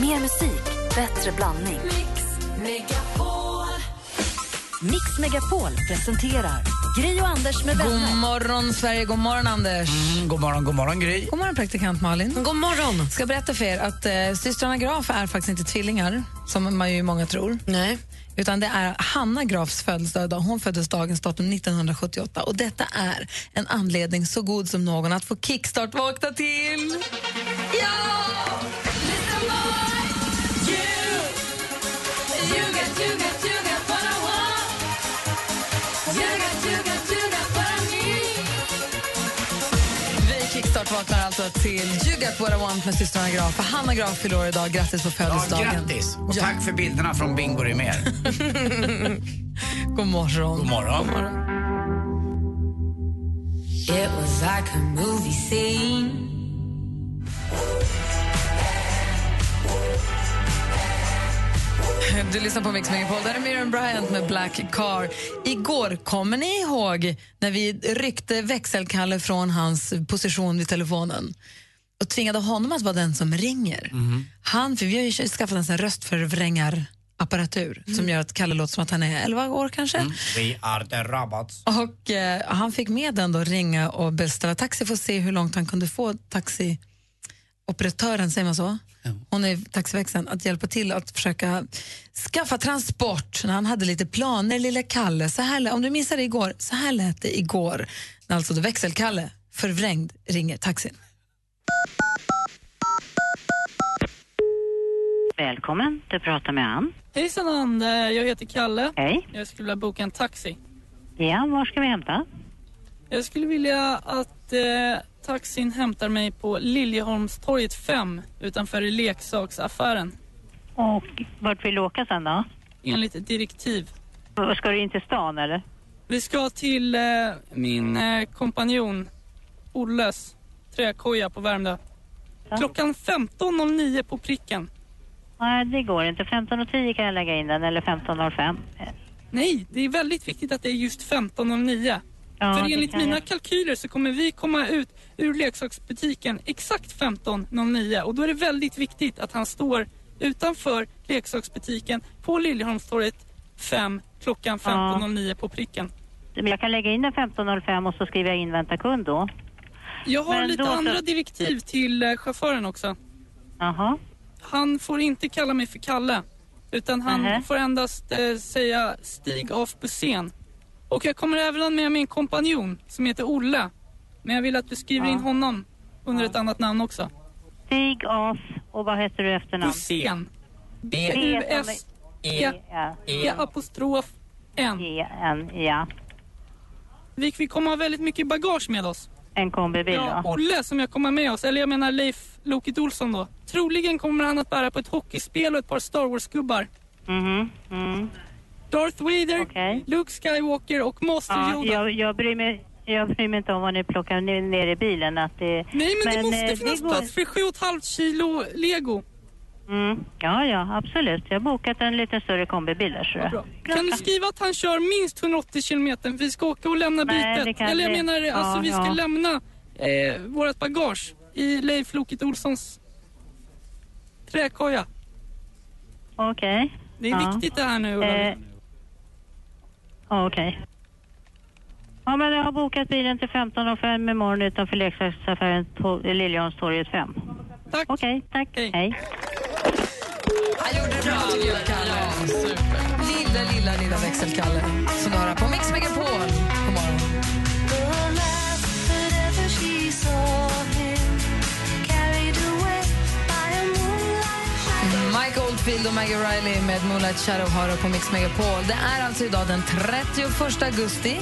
Mer musik, bättre blandning. Mix Megapol presenterar Gri och Anders med vänner. God morgon, Sverige. God morgon, Anders. Mm, god morgon, god morgon Gry. God morgon, praktikant Malin. God morgon. ska berätta för er att eh, systrarna Graf är faktiskt inte tvillingar, som man ju många tror. Nej. Utan det är Hanna Grafs födelsedag. Hon föddes dagens datum 1978. Och detta är en anledning så god som någon att få kickstart vakna till. Ja! Vaknar alltså till You got what I want med systrarna Graf. För Hanna Graf fyller år idag. Grattis på Ja, födelsedagen. grattis! Och Ja. tack för bilderna från Bingo Rimér. God morgon. God morgon. It was like a movie scene. Du lyssnar på Mix Megapol. Där är Miriam Bryant med Black Car. Igår, kommer ni ihåg när vi ryckte växelkalle från hans position vid telefonen och tvingade honom att vara den som ringer? Han, för vi har ju skaffat en sån här röstförvrängar-apparatur som gör att Kalle låter som att han är 11 år kanske. We are the robots. Och eh, Han fick med den då ringa och beställa taxi för att se hur långt han kunde få taxioperatören, säger man så? Hon är taxiväxeln, att hjälpa till att försöka skaffa transport när han hade lite planer, lilla Kalle. Så här, om du missade igår, så här lät det igår. När alltså då växelkalle, förvrängd, ringer taxin. Välkommen, du pratar med Ann. Hejsan Ann, jag heter Kalle. Hej. Jag skulle vilja boka en taxi. Ja, var ska vi hämta? Jag skulle vilja att eh, taxin hämtar mig på Liljeholmstorget 5 utanför leksaksaffären. Och vart vill du åka sen då? Enligt direktiv. Och Ska du in till stan eller? Vi ska till eh, min eh, kompanjon Olles träkoja på Värmdö. Ja. Klockan 15.09 på pricken. Nej, det går inte. 15.10 kan jag lägga in den, eller 15.05. Nej, det är väldigt viktigt att det är just 15.09. Ja, För enligt mina kalkyler så kommer vi komma ut ur leksaksbutiken exakt 15.09 och då är det väldigt viktigt att han står utanför leksaksbutiken på Liljeholmstorget 5 klockan 15.09 på pricken. Men jag kan lägga in den 15.05 och så skriver jag in vänta kund då. Jag har Men lite då andra direktiv till eh, chauffören också. Jaha. Han får inte kalla mig för Kalle utan han Nähä. får endast eh, säga stig av bussen. Och jag kommer även med min kompanjon som heter Olle. Men jag vill att du skriver in honom under ett annat namn också. Stig As och vad heter du efternamn? Bussen. B B-U-S E E apostrof N. E N ja. Vi, vi kommer ha väldigt mycket bagage med oss. En kombibil Ja, då. Olle som jag kommer med oss, eller jag menar Leif Loket Olsson då. Troligen kommer han att bära på ett hockeyspel och ett par Star Wars-gubbar. Mhm. Mm. Darth Vader, Okej. Luke Skywalker och Master Ja, Yoda. jag, jag, bryr mig, jag bryr mig inte om vad ni plockar ner, i bilen. Att det, Nej men, det eh, måste finnas går- plats för 7,5 kilo lego. Mm. Ja, ja, absolut. Jag har bokat en lite större kombibil där, så Bra. Kan du skriva att han kör minst 180 kilometer? Vi ska åka och lämna Nej, det bytet. Eller jag menar, ja, alltså vi ska ja. lämna eh, vårt bagage i Leif Loket Olssons träkoja. Okej. Det är Ja. viktigt det här nu Ulla. Eh, ja, Okej. Ja, men jag har bokat bilen till 15.05 imorgon utanför leksaksaffären på Liljeholmstorget 5. Tack. Okej, tack. Hej. Hej. Han gjorde det bra tycker jag, Kalle. Lilla, lilla, lilla växelkalle här på Mix Megapol. God morgon. Oldfield och Maggie Riley med Moonlight Shadow har du på Mix Megapol. Det är alltså idag den 31 augusti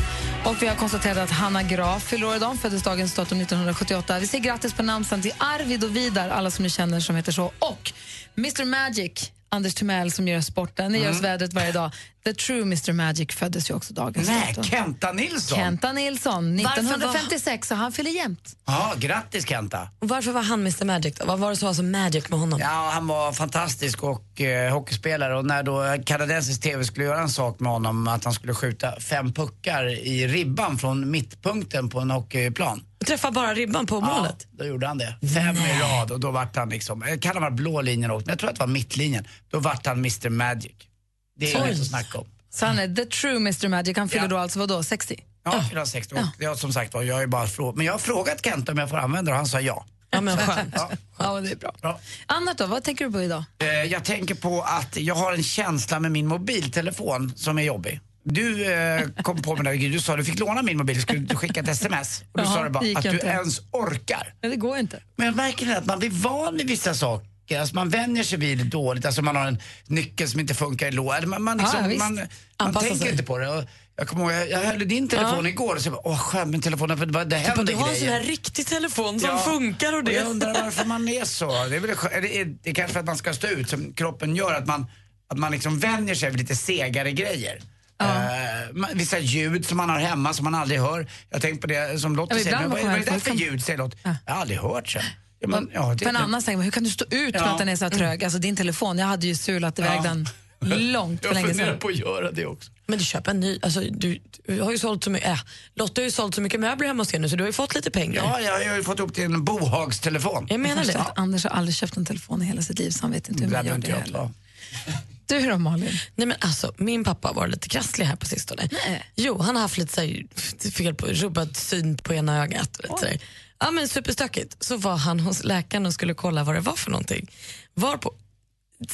och vi har konstaterat att Hanna Graf fyller år idag, föddes dagens datum 1978. Vi säger grattis på namnsdagen till Arvid och Vidar, alla som ni känner som heter så. Och Mr Magic, Anders Timell som gör sporten, ni gör oss vädret varje dag. The true Mr Magic föddes ju också dagens Nej, datum. Kenta Nilsson. Kenta Nilsson, Varför var- 1956, så han fyller jämnt. Ja, grattis Kenta. Och varför var han Mr Magic då? Vad var det som var så magic med honom? Ja, han var fantastisk och eh, hockeyspelare och när då kanadensisk TV skulle göra en sak med honom att han skulle skjuta fem puckar i ribban från mittpunkten på en hockeyplan. Träffa bara ribban på målet? Ja, då gjorde han det. Fem i rad och då vart han liksom, eh, kan ha varit blå linjen också, men jag tror att det var mittlinjen. Då vart han Mr Magic. Det är inget att snacka om. Så han är the true Mr Magic. Han fyller Ja. då alltså vadå, 60? Ja, fyra sex år. Ja. som sagt var, jag är bara frå- Men jag har frågat Kent om jag får använda det och han sa ja. Ja, men skönt. Ja. Ja, det är bra. Bra. Annat då, vad tänker du på idag? Eh, jag tänker på att jag har en känsla med min mobiltelefon som är jobbig. Du eh, kom på mig där, du sa att du fick låna min mobil, skulle du skicka ett sms? Och du Ja, sa det bara att du ens orkar. Nej, det går inte. Men jag märker att man blir van vid vissa saker. Alltså man vänjer sig vid det dåligt. Alltså man har en nyckel som inte funkar i lådan. Man, man, liksom, Ja, man, man tänker sig. inte på det. Och jag kommer ihåg, jag, jag höll i din telefon igår och så bara, åh skönt med telefonen för det, det Typ händer att du har en sån här riktig telefon som Ja. funkar och Och det. jag undrar varför man är så. Det är, väl, det är, det är kanske för att man ska stå ut, som kroppen gör, att man, att man liksom vänjer sig vid lite segare grejer. Man- vissa ljud som man har hemma som man aldrig hör. Jag tänkte på det som Lotta Ja, säger, vad, vad är det där för ljud? Säger Lotta. Ja. Jag har aldrig hört så. Ja, men, ja, det, För en annan säger hur kan du stå ut med Ja. att den är så trög? Alltså din telefon, jag hade ju sulat iväg Ja. den långt för Jag länge funderar sedan. på att göra det också. Men du köper en ny. Alltså, du, du har ju sålt så mycket, äh, Lotta har ju sålt så mycket möbler hemma hos er nu så du har ju fått lite pengar. Ja, jag har ju fått upp till en bohagstelefon. Jag menar det. Anders har aldrig köpt en telefon i hela sitt liv så han vet inte hur Det man gör det jag heller. Du då Malin? Nej men alltså, min pappa var lite krasslig här på sistone. Nej. Jo, han har haft lite så här, fel på, rubbad syn på ena ögat. där. Ja, men superstökigt. Så var han hos läkaren och skulle kolla vad det var för någonting. Var på,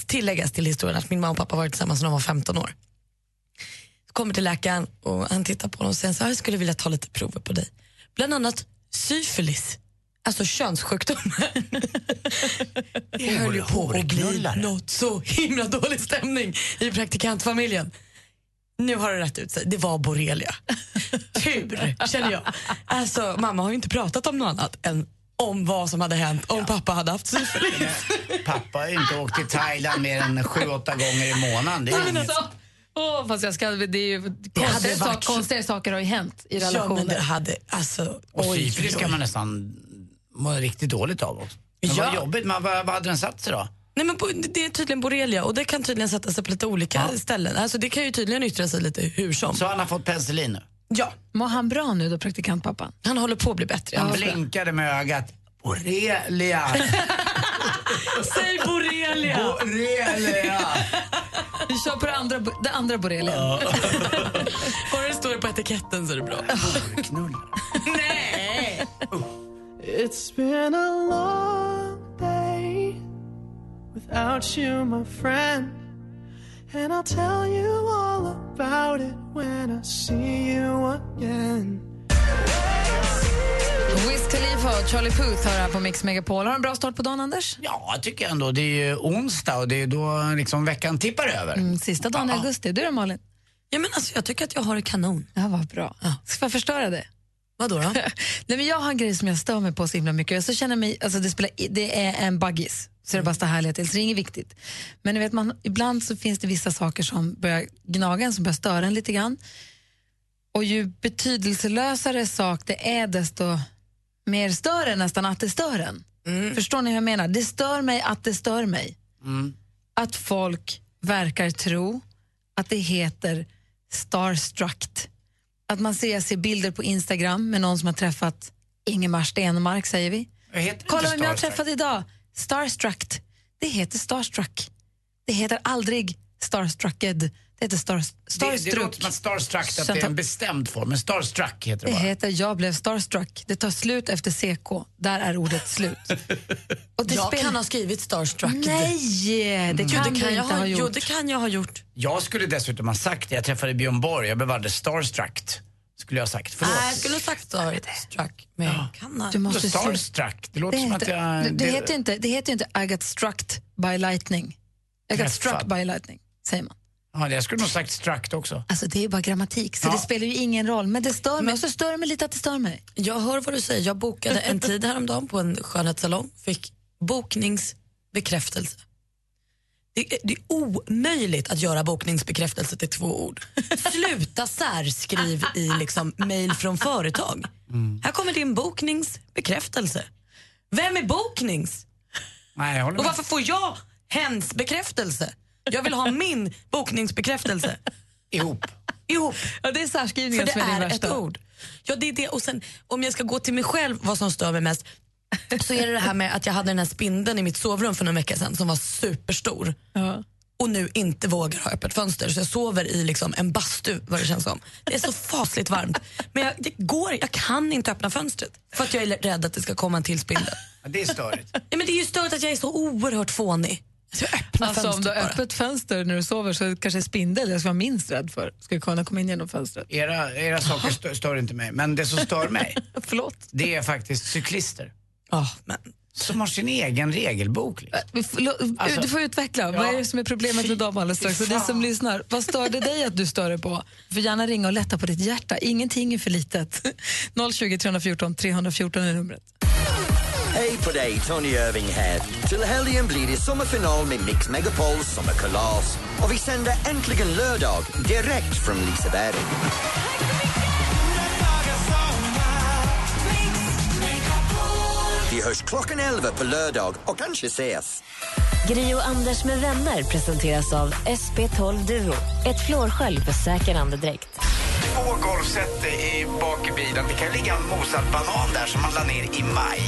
tilläggas till historien att min mamma och pappa varit tillsammans sedan de var 15 år. Kommer till läkaren och han tittar på honom och säger så här, jag skulle vilja ta lite prover på dig. Bland annat syfilis. Alltså könssjukdomar. Det höll ju på att bli något så himla dålig stämning i praktikantfamiljen. Nu har det rätt ut sig. Det var borrelia. Tur, känner jag. Alltså, mamma har ju inte pratat om något annat än om vad som hade hänt om pappa hade haft syfilis. Pappa har ju inte åkt till Thailand mer än sju, åtta gånger i månaden. Det är inget. Alltså, åh, fast jag ska, det är ju, hade konstiga, varit konstiga saker har ju hänt i Ja, relationer. men det hade, alltså, Och syfilis kan man nästan må riktigt dåligt av också. Men Ja. vad jobbigt, men vad, vad hade den satt sig då? Nej, men det är tydligen borrelia och det kan tydligen sätta sig på lite olika ställen. Alltså, det kan ju tydligen yttra sig lite hur som. Så han har fått penicillin nu? Ja, Mår han bra nu då, praktikantpappan? han håller på att bli bättre. Han Ja. blinkade med ögat. Borrelia! Säg borrelia! Borrelia! Vi kör på det andra, det andra borrelian. Bara det står på etiketten så är det bra. Knull. Nej! It's been a long without you, my friend. And I'll tell you all about it when I see you again. Wiz Khalifa och Charlie Puth har här på Mix Megapol. Har du en bra start på dagen, Anders? Ja, jag tycker ändå. Det är ju onsdag och det är då liksom veckan tippar över. Mm, sista dagen i augusti. Du då, Malin? Ja, men alltså, jag tycker att jag har det kanon. Ja, vad bra. Ska jag förstöra det? Vadå då? Nej, men jag har en grej som jag stör mig på så himla mycket. Så känner jag mig, alltså det, spelar, det är en baggis, så det bara står härliga till. Så det är inget viktigt. Men ni vet, man, ibland så finns det vissa saker som börjar gnaga en, som börjar störa en lite grann. Och ju betydelselösare sak det är, desto mer stör det nästan att det stör en. Förstår ni hur jag menar? Det stör mig att det stör mig. Att folk verkar tro att det heter starstruck. Att man ser, jag ser bilder på Instagram med någon som har träffat Ingemar Stenmark, säger vi. Kolla vem jag har träffat idag. Starstruck. Det heter starstruck. Det heter aldrig starstrucked. Det heter star, Det, starstruck. det låter som att starstruck att det är en bestämd form, men starstruck heter det Det bara. heter jag blev starstruck. Det tar slut efter CK. Där är ordet slut. Och det Jag spel- kan ha skrivit starstruck. Nej, det Jo, kan det du kan jag inte ha, ha jo, gjort. det kan jag ha gjort. Jag skulle dessutom ha sagt det. Jag träffade Björn Borg, jag blev alldeles starstruck. Skulle jag ha sagt. Förlåt. Nej, jag skulle ha sagt starstruck. Men jag kan ha. Du måste starstruck, det låter Det som att heter, jag... det, det, heter ju inte, det heter inte I got struck by lightning. I got struck by lightning, säger man. Ja, jag skulle nog sagt struck också. Alltså det är ju bara grammatik, så Ja. det spelar ju ingen roll. Men det stör mig, och så stör det mig lite att det stör mig. Jag hör vad du säger. Jag bokade en tid häromdagen på en skönhetssalong. Fick bokningsbekräftelse. Det är, det är omöjligt att göra bokningsbekräftelse till två ord. Sluta särskriv i liksom mail från företag. Här kommer din bokningsbekräftelse. Vem är boknings? Nej, Och med. varför får jag hens bekräftelse? Jag vill ha min bokningsbekräftelse. Ihop. Ihop. Ja, det är För särskrivningen det som är din är ett värsta. ord. Ja, det är det. Och sen, om jag ska gå till mig själv, vad som stör mig mest, så är det det här med att jag hade den här spindeln i mitt sovrum för några veckor sedan som var superstor. Ja. och nu inte vågar ha öppet fönster så jag sover i liksom en bastu vad det känns som. Det är så fasligt varmt. Men jag, det går, jag kan inte öppna fönstret för att jag är rädd att det ska komma en till spindel. Ja, det är störigt. Ja, men det är ju stört att jag är så oerhört fånig. Så jag öppnar Alltså, om du har bara. öppet fönster när du sover så kanske spindel jag ska vara minst rädd för ska kunna komma in genom fönstret. Era, era saker stör, stör inte mig, men det som stör mig, Förlåt. det är faktiskt cyklister. Ja, men, Som har sin egen regelbok. Liksom. Får- lo- Alltså, du får utveckla. Vad är det som är problemet med dem alldeles strax? Och ni som lyssnar, vad stör det dig att du stör dig på? Du får gärna ringa och lätta på ditt hjärta. Ingenting är för litet. 020 314 314 är numret. Hej på dig, Tony Irving här. Till helgen blir det sommarfinal med Mix Megapols sommarkalas. Och vi sänder äntligen lördag direkt från Liseberg. Vi hörs klockan 11 på lördag och kanske ses. Gri och Anders med vänner presenteras av SP12 Duo. Ett flårskölj för säker andedräkt. Två golfset i bak i bilen. Det kan ligga en mosad banan där som man la ner i maj.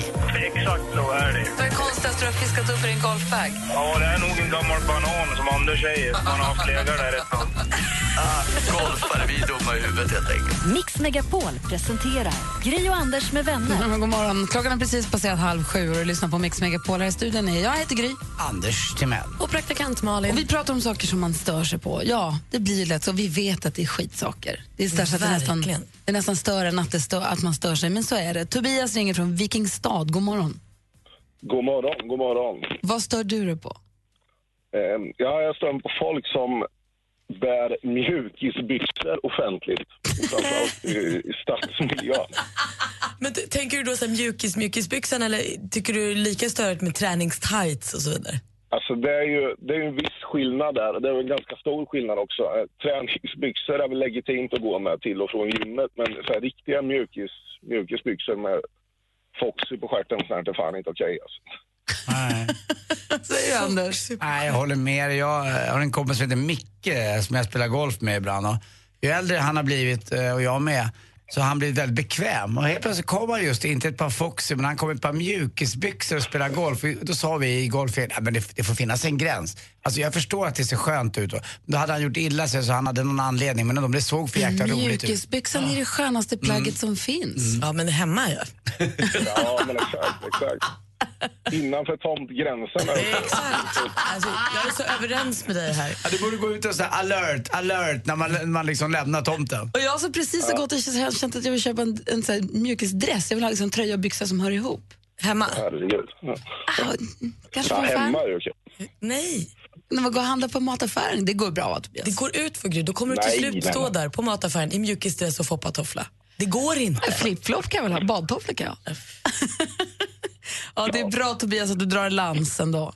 Exakt så är det. Vad är konstigast du har fiskat upp i din golfbag? Ja, det är nog en gammal banan som Anders säger. Man har haft där ett tag. Golfare, vi är dumma i huvudet helt enkelt. Mix Megapol presenterar Gri och Anders med vänner. Mm, god morgon. Klockan har precis passerat halv sju och du lyssnar på Mix Megapol. Här i studion är jag heter Gry. Anders Timell. och praktikant Malin. Och vi pratar om saker som man stör sig på. Ja, det blir ju lätt så. Vi vet att det är skitsaker. Det är, så att det, nästan, Verkligen. det är nästan större än att, det stör, att man stör sig. Men så är det. Tobias ringer från Vikingstad. God morgon. God morgon, god morgon. Vad stör du dig på? Eh, ja, jag står på folk som bär mjukisbyxor offentligt. Framförallt i, stadsmiljön. Men tänker du då så här mjukis mjukisbyxan eller tycker du lika störigt med träningstights och så vidare? Alltså det är ju det är en viss skillnad där. Det är en ganska stor skillnad också. Eh, Träningsbyxor är väl legitimt att gå med till och från gymmet. Men så här, riktiga mjukis, mjukisbyxor med Foxy på stjärten sånt är fan inte okej alltså. Nej. Säger du, Anders? Nej, jag håller med dig. Jag har en kompis som heter Micke som jag spelar golf med ibland. Och ju äldre han har blivit, eh, och jag med, så har han blivit väldigt bekväm. Och helt plötsligt kommer han just, inte ett par Foxy, men han kommer ett par mjukisbyxor och spelar golf. Och Då sa vi i golfen, ja, men det, det får finnas en gräns. Alltså jag förstår att det ser skönt ut. Då hade han gjort illa sig så han hade någon anledning, men de, det såg för jäkla roligt ut. Mjukisbyxan är det skönaste plagget som finns. Ja, men hemma ja. Ja, men exakt, exakt. Innanför tomtgränsen. Exakt. Alltså, jag är så överens med dig här. Ja, du borde gå ut och säga alert, alert när man, när man liksom lämnar tomten. Och jag som precis har gått och känt att jag vill köpa en, en så här mjukisdress. Jag vill ha liksom tröja och byxor som hör ihop. Hemma? Herregud. Ja. Ah, kanske Ja, hemma är det okej. Nej. När man går och handlar på mataffären. Det går bra va, Tobias? Det går ut för Gry. Då kommer du till Nej, slut nej, stå nej. där på mataffären i mjukisdress och foppatoffla. Det går inte. Flipflop kan jag väl ha, badtofflor kan jag ha. ja, det är bra Tobias att du drar en lans ändå.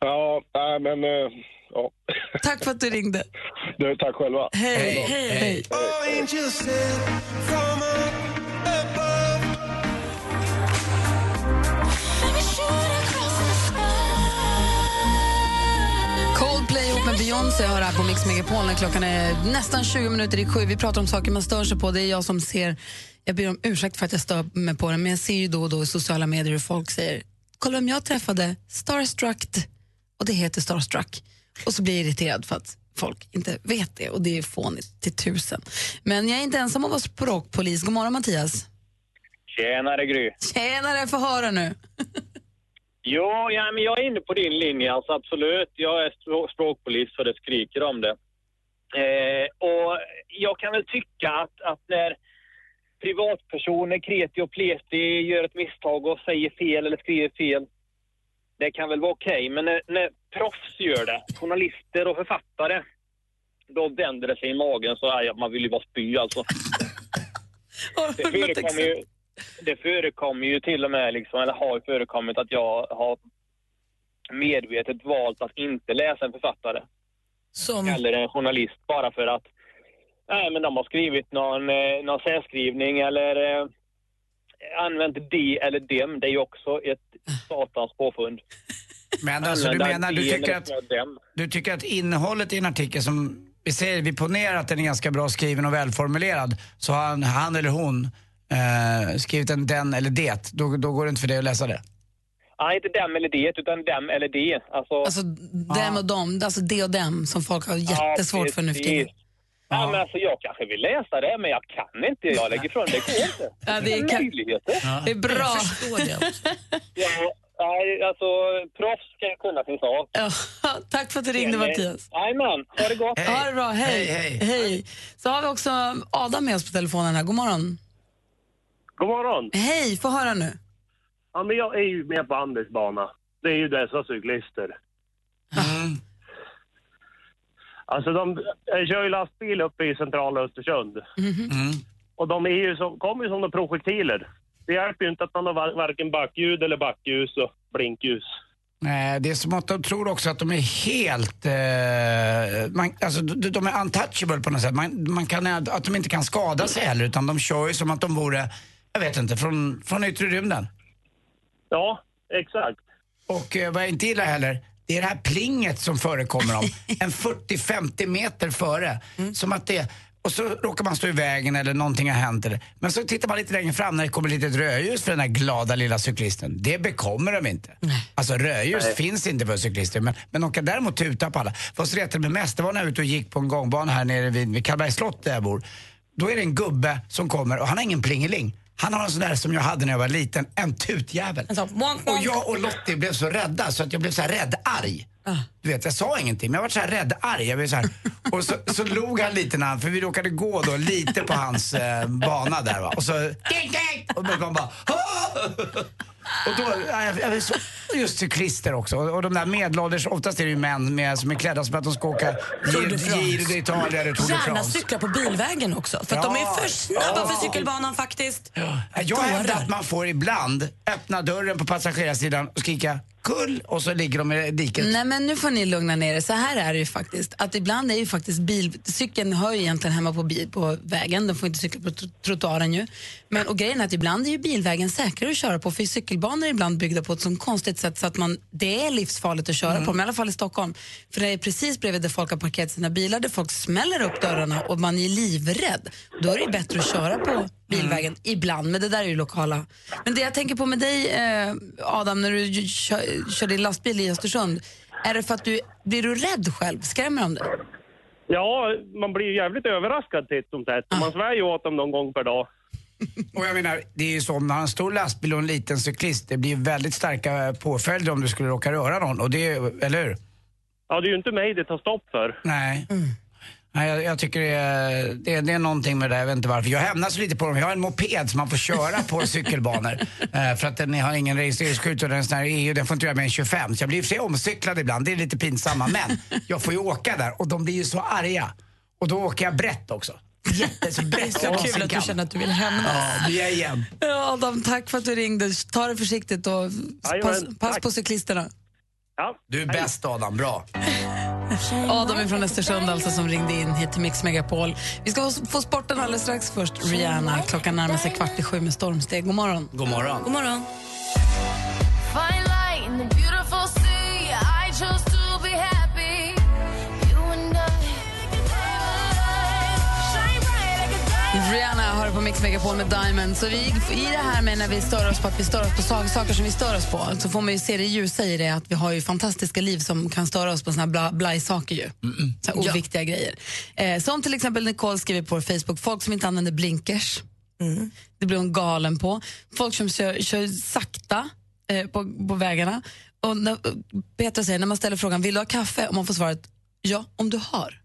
Ja, nej men... eh, Ja. Tack för att du ringde. Du, tack själva. Hej. Hej. From above. Coldplay ihop med Beyoncé har här på Mix Megapol när klockan är nästan 20 minuter i sju. Vi pratar om saker man stör sig på. Det är jag som ser, jag ber om ursäkt för att jag stör mig på det, men jag ser ju då och då i sociala medier hur folk säger, kolla vem jag träffade, starstruck, och det heter starstruck. Och så blir jag irriterad för att folk inte vet det och det är fånigt till tusen. Men jag är inte ensam om att vara språkpolis. God morgon Mattias. Tjenare Gry. Tjenare, få höra nu. Jo, ja, men jag är inne på din linje. Alltså, absolut, jag är språkpolis så det skriker om det. Eh, och jag kan väl tycka att, att när privatpersoner, kreti och pleti, gör ett misstag och säger fel eller skriver fel, det kan väl vara okej. Men när, när proffs gör det, journalister och författare, då vänder det sig i magen så aj, man vill ju bara spy alltså. Det förekommer ju, det förekommer ju till och med, liksom, eller har förekommit att jag har medvetet valt att inte läsa en författare Som... eller en journalist bara för att nej, men de har skrivit någon, eh, någon särskrivning eller eh, använt de eller dem. Det är ju också ett satans påfund. Men alltså, du menar, du tycker att, du tycker att innehållet i en artikel som, vi säger, vi ponerar att den är ganska bra skriven och välformulerad, så har han, han eller hon eh, skrivit en den eller det, då, då går det inte för dig att läsa det. Nej, inte dem eller det, utan dem eller det. Alltså, Alltså dem och dem, alltså det och dem som folk har jättesvårt för nu för tiden. Precis. Ja, men alltså, jag kanske vill läsa det, men jag kan inte. Jag lägger ifrån det. går inte. Ja, det är möjligheter. Det är bra. Jag förstår det. Ja, nej, alltså, proffs ska ju kunna sin sak. Ja, tack för att du ringde Mattias. Jajamän, ha det gott. Ha det bra, hej. Hej, hej. Så har vi också Adam med oss på telefonen här. God morgon. God morgon. Hej, få höra nu. Ja, men jag är ju med på Anders bana. Det är ju dessa cyklister. Alltså de jag kör ju lastbil uppe i centrala Östersund. Och de är ju som, kommer ju som de projektiler. Det hjälper ju inte att man har var- varken backljud eller backljus och blinkljus. Nej, det är som att de tror också att de är helt... Eh, man, alltså, de, de är untouchable på något sätt. Man, man kan, att de inte kan skada sig heller, utan de kör ju som att de vore, jag vet inte, från, från yttre rymden. Ja, exakt. Och eh, vad jag inte gillar heller, det är det här plinget som förekommer om en 40-50 meter före. Som att det, och så råkar man stå i vägen eller någonting har hänt. Eller, men så tittar man lite längre fram när det kommer ett litet rödljus för den här glada lilla cyklisten. Det bekommer de inte. Alltså rödljus Nej. finns inte för cyklister men, men de kan däremot tuta på alla. Vad som retade mig mest det var när jag var ute och gick på en gångbana här nere vid, vid Karlbergs slott där jag bor. Då är det en gubbe som kommer och han har ingen plingeling. Han har en sån där som jag hade när jag var liten, en tutjävel. En sån Och jag och Lottie blev så rädda så att jag blev så här rädd-arg. Du vet, jag sa ingenting men jag var så här rädd-arg. Jag blev så här. Och så, så log han lite när han, för vi råkade gå då lite på hans eh, bana där va. Och så! Och kom bara, "Ah!" Och då, ja, just cyklister också. Och, de där medelålders, oftast är det ju män med, som är klädda som att de ska åka Giro d'Italia eller Tour de Gärna France. cykla på bilvägen också, för att de är Ja. för snabba Ja. för cykelbanan faktiskt. Jag hävdar att man får ibland öppna dörren på passagerarsidan och skrika kull och så ligger de i diket. Nej men nu får ni lugna ner er. Så här är det ju faktiskt. Att ibland är ju faktiskt bil, cykeln hör ju egentligen hemma på, bil, på vägen. Den får inte cykla på tr- trottoaren ju. Men och grejen är att ibland är ju bilvägen säkrare att köra på för cykelbanor är ibland byggda på ett sånt konstigt sätt så att man, det är livsfarligt att köra på dem, i alla fall i Stockholm. För det är precis bredvid där folk har parkerat sina bilar där folk smäller upp dörrarna och man är livrädd. Då är det ju bättre att köra på bilvägen ibland, men det där är ju lokala. Men det jag tänker på med dig eh, Adam, när du kör, kör din lastbil i Östersund, är det för att du, blir du rädd själv? Skrämmer de dig? Ja, man blir ju jävligt överraskad titt som tätt. Man svär ju åt dem någon gång per dag. Och jag menar, det är ju så har en stor lastbil och en liten cyklist, det blir väldigt starka påföljder om du skulle råka röra någon. Och det eller hur? Ja, det är ju inte mig det tar stopp för. Nej. Nej, jag, jag tycker det är, det, är- det är någonting med det där, jag vet inte varför. Jag hämnas lite på dem. Jag har en moped som man får köra på cykelbanor. Eh, för att den har ingen registreringsskylt och den är här EU, den får inte göra mer än 25. Så jag blir i och för sig omcyklad ibland, det är lite pinsamma. Men jag får ju åka där och de blir ju så arga. Och då åker jag brett också. Jätte, så brett Så kul att du känner att du vill hämnas. Ja, det är igen. Ja, Adam, tack för att du ringde. Ta det försiktigt och pass, pass på cyklisterna. Ja, Du är bäst Adam, bra. Adam är från Östersund alltså som ringde in hit till Mix Megapol. Vi ska få- sporten alldeles strax först. Rihanna, klockan närmar sig kvart i sju med stormsteg. God morgon. God morgon. God morgon. Rihanna på Mix Megapol med Diamond. Så vi, I det här med när vi stör oss på att vi stör oss på sa- saker som vi stör oss på så får man ju se det ljusa i det att vi har ju fantastiska liv som kan störa oss på såna här bla, blaj-saker ju. Så här oviktiga grejer. Eh, som till exempel Nicole skriver på Facebook, folk som inte använder blinkers. Det blir hon galen på. Folk som kör, kör sakta eh, på, på vägarna. Och när, Petra säger, när man ställer frågan, vill du ha kaffe? Och man får svaret, ja, om du har.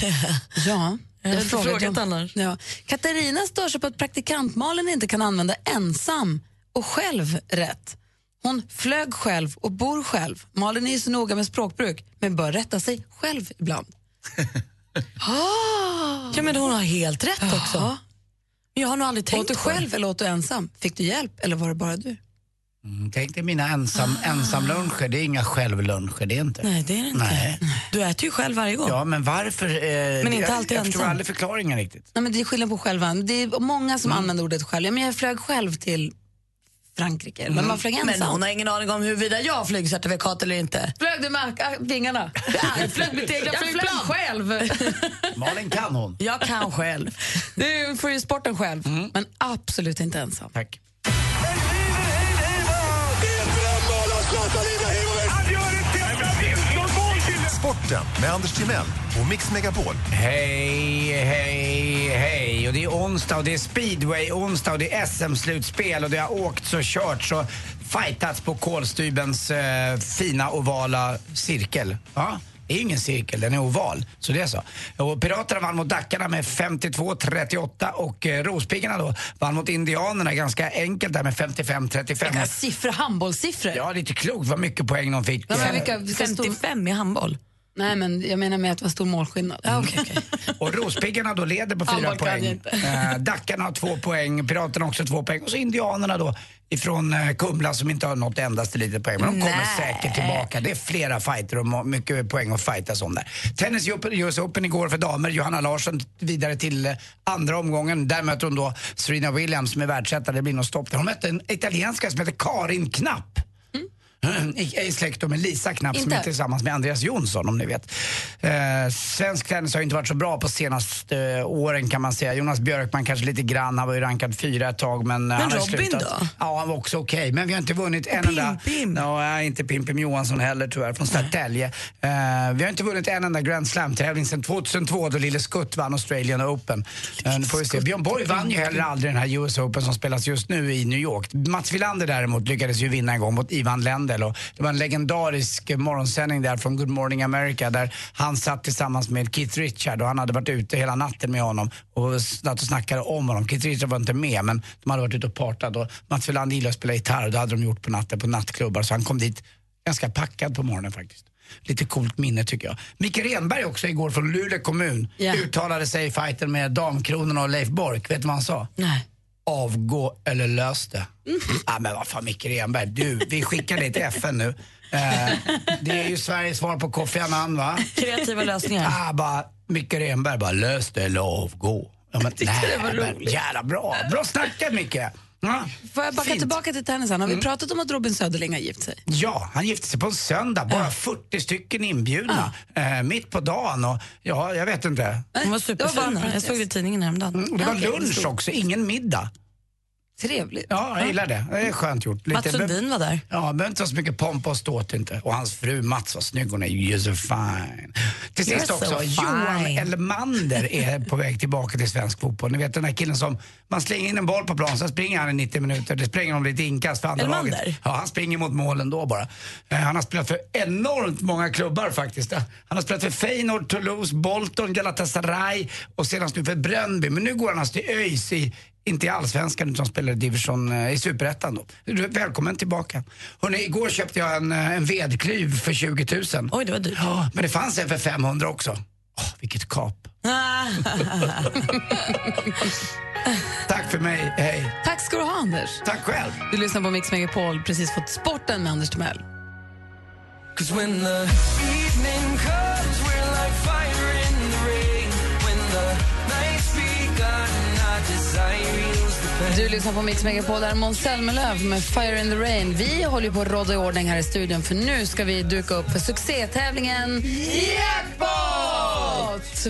ja. Jag hade frågade frågat om- annars. Ja. Katarina stör sig på att praktikant Malin inte kan använda ensam och själv rätt. Hon flög själv och bor själv. Malin är ju så noga med språkbruk, men bör rätta sig själv ibland. ah. Ja, men hon har helt rätt också. Ja. Jag har nog aldrig tänkt Åt du själv eller åt du ensam? Fick du hjälp eller var det bara du? Mm, tänk dig mina ensam, ensamluncher, det är inga självluncher, det är inte. Nej, det är det inte. Nej. Du äter ju själv varje gång. Ja, men varför? Eh, Men inte jag, alltid Jag förstår ensam. aldrig förklaringen riktigt. Nej, men det är skillnad på själva. Det är många som använder ordet själv. Ja, men jag flög själv till Frankrike, men man flög ensam. Men hon har ingen aning om huruvida jag har flygcertifikat eller inte. Flög du med vingarna? Jag flög mitt egna Jag flög själv. Malin kan hon. Jag kan själv. Du får ju sporten själv, men absolut inte ensam. Tack. Sporten med Anders Timell och Mix Megapol. Hej, hej, hej. Och det är onsdag och det är speedway onsdag och det är SM-slutspel och det har åkts och körts och fightats på Kolstybens eh, fina ovala cirkel. Ja. Det är ingen cirkel, den är oval. Så det är så. Och Piraterna vann mot Dackarna med 52-38 och eh, Rospiggarna då vann mot Indianerna ganska enkelt där med 55-35. Vilka siffror, handbollssiffror. Ja, lite klokt vad mycket poäng de fick. Ja, men Eh, vilka, vilka stor... 55 i handboll. Nej, men jag menar med att det var stor målskillnad. Ja, okay, okay. Och Rospiggarna då leder på fyra poäng. Eh, Dackarna har två poäng, Piraterna också två poäng. Och så Indianerna då ifrån eh, Kumla som inte har nått endaste litet poäng. Men de kommer Nej. säkert tillbaka. Det är flera fighter och mycket poäng att fightas om där. Tennis US Open igår för damer. Johanna Larsson vidare till eh, andra omgången. Där möter hon då Serena Williams som är världsetta. Det blir något stopp där. Hon mötte en italienska som heter Karin Knapp. I, släkt med Lisa Knapp som Inte. är tillsammans med Andreas Jonsson om ni vet. Eh, svensk tennis har ju inte varit så bra på senaste eh, åren kan man säga. Jonas Björkman kanske lite grann, han var ju rankad fyra ett tag men, eh, han har Robin slutat. då? Ja, han var också okej. Men vi har inte vunnit en Pim, enda... Pim. Nej, inte Pim Pim Johansson heller tyvärr, från Södertälje. Eh, vi har inte vunnit en enda Grand Slam-tävling sedan 2002 då Lille Skutt vann Australian Open. Eh, nu får vi se. Björn Borg vann ju heller aldrig den här US Open som spelas just nu i New York. Mats Wilander däremot lyckades ju vinna en gång mot Ivan Lendl och det var en legendarisk morgonsändning där från Good Morning America där han satt tillsammans med Keith Richard och han hade varit ute hela natten med honom och satt och snackade om honom. Keith Richard var inte med men de hade varit ute och partat och Mats Wilander gillade att spela gitarr och det hade de gjort på natten på nattklubbar så han kom dit ganska packad på morgonen faktiskt. Lite coolt minne tycker jag. Micke Renberg också igår från Luleå kommun Ja. uttalade sig i fighten med Damkronorna och Leif Bork. Vet du vad han sa? Nej. Avgå eller lös det. Ja men vad fan Micke Renberg, du, vi skickar dig till FN nu. Eh, det är ju Sveriges svar på Kofi Annan va? Kreativa lösningar. Ah, bara, Micke Renberg bara, lös det eller avgå. Ja, men, nej, det var men, jävla bra. Bra snackat Micke. Ja, Får jag backa fint. tillbaka till tennisen? Har vi pratat om att Robin Söderling har gift sig? Ja, han gifte sig på en söndag. Bara 40 stycken inbjudna. Eh, mitt på dagen och ja, jag vet inte. Hon var Det var bara superfin. en Jag såg det i tidningen häromdagen. Och det var det lunch också, ingen middag. Trevligt. Ja, jag gillar det. Det är skönt gjort. Mats Sundin var där. Ja, behöver inte så mycket pomp och ståt inte. Och hans fru Mats var snygg, hon är ju så fine. Till sist också, so Johan fine. Elmander är på väg tillbaka till svensk fotboll. Ni vet den där killen som, man slänger in en boll på plan, sen springer han i 90 minuter. Det springer om lite inkast för andra Elmander? laget. Ja, han springer mot målen då bara. Eh, Han har spelat för enormt många klubbar faktiskt. Han har spelat för Feyenoord, Toulouse, Bolton, Galatasaray och senast nu för Brönnby. Men nu går han alltså till ÖIS i inte i allsvenskan utan spelar i division eh, i superettan då. Välkommen tillbaka. Hörrni, igår köpte jag en, eh, en vedklyv för 20 000. Oj, det var dyrt. Ja, men det fanns en för 500 också. Åh, vilket kap. Tack för mig, hej. Tack ska du ha, Anders. Tack själv. Du lyssnar på Mix Megapol, precis fått sporten med Anders Timell. Du lyssnar på Mix Megapol, där är Måns Zelmerlöw med Fire in the Rain. Vi håller på att råda i ordning här i studion för nu ska vi duka upp för succétävlingen Jackpot!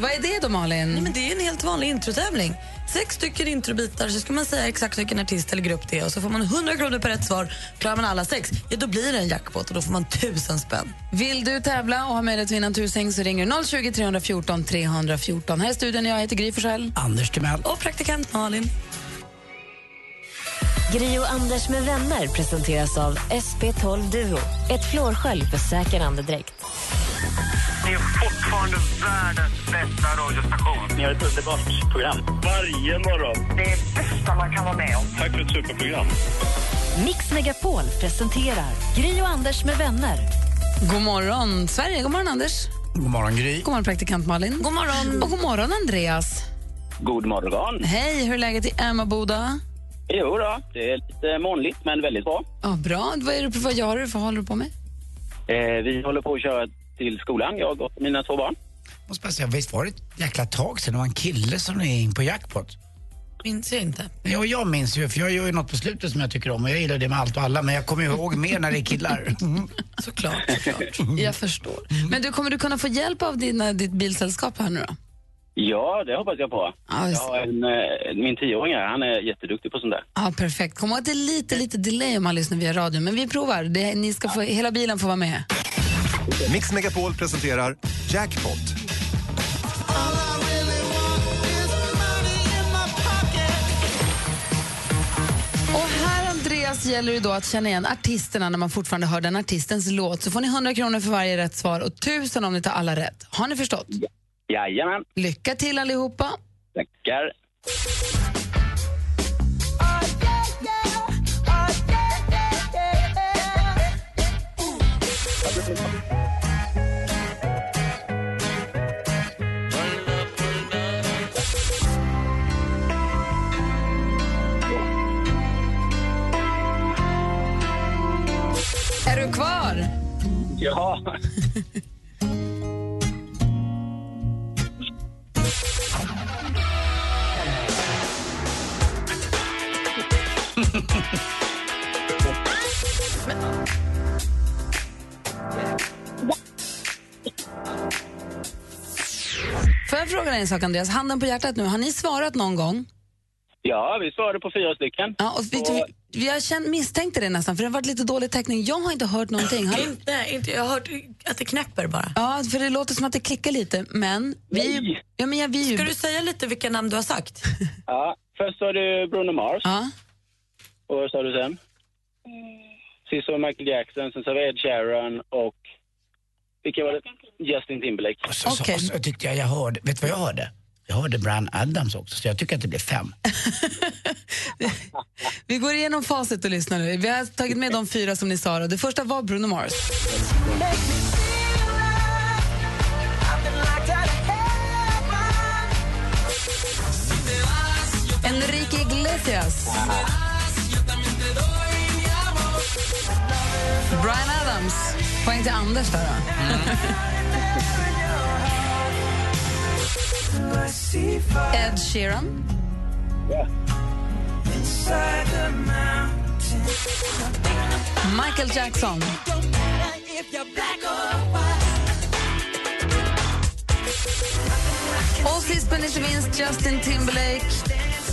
Vad är det då, Malin? Nej, men det är en helt vanlig introtävling. Sex stycken introbitar, så ska man säga exakt vilken artist eller grupp det är och så får man 100 kronor per rätt svar. Klarar man alla sex, ja då blir det en jackpot och då får man tusen spänn. Vill du tävla och ha möjlighet att vinna en tusing så ringer du 020 314 314. Här i studion jag heter Gry Forssell. Anders Timell. Och praktikant Malin. Gri och Anders med vänner presenteras av SP12 Duo. Ett flårskölj för säker andedräkt. Ni är fortfarande världens bästa radiostation. Ni har ett underbart program. Varje morgon. Det är bästa man kan vara med om. Tack för ett superprogram. Mix Megapol presenterar Gri och Anders med vänner. God morgon, Sverige. God morgon, Anders. God morgon Gry. God morgon, praktikant Malin. God morgon. Och god morgon, Andreas. God morgon. Hej, hur är läget i Emmaboda? Jo då, det är lite molnigt men väldigt bra. Ja, bra. Vad, är det, vad gör du? Vad håller du på med? Eh, vi håller på att köra till skolan, jag och mina två barn. Måste bara säga, visst var det ett jäkla tag sedan det var en kille som är in på jackpot? Minns jag inte. Ja, jag minns ju, för jag gör ju något på slutet som jag tycker om och jag gillar det med allt och alla, men jag kommer ihåg mer när det är killar. Såklart, såklart. Jag förstår. Men du, kommer du kunna få hjälp av dina, ditt bilsällskap här nu då? Ja, det hoppas jag på. Ja, Jag har en, eh, min tioåring här, han är jätteduktig på sånt där. Ja, perfekt. Kom ihåg att det är lite, lite delay om man lyssnar via radio, men vi provar. Det, ni ska få, hela bilen får vara med. Mix Megapol presenterar Jackpot. Och här, Andreas, gäller det då att känna igen artisterna när man fortfarande hör den artistens låt. Så får ni 100 kronor för varje rätt svar och 1000 om ni tar alla rätt. Har ni förstått? Jajamän. Lycka till allihopa. Tackar. Är du kvar? Ja. jag fråga dig en sak, Andreas? Handen på hjärtat nu. Har ni svarat någon gång? Ja, vi svarade på fyra stycken. Ja, och vi, vi, vi har känt, misstänkte det nästan, för det har varit lite dålig täckning. Jag har inte hört någonting. Har... inte, inte, jag har hört att det knäpper bara. Ja, för det låter som att det klickar lite, men vi... Ja, men jag, vi Ska du säga lite vilka namn du har sagt? Ja, först sa du Bruno Mars. Ja. Och vad sa du sen? Sist var det Michael Jackson, sen sa vi Ed Sheeran och... Vilka var det? Justin Timberlake. Och så, så, så tyckte jag jag hörde, vet du vad jag hörde? Jag hörde Brian Adams också, så jag tycker att det blir fem. Vi går igenom facit och lyssnar nu. Vi har tagit med de fyra som ni sa. då. Det första var Bruno Mars. Enrique Iglesias. Brian Adams. Poäng till Anders där då. Ed Sheeran. Michael Jackson. Och sist men inte minst Justin Timberlake.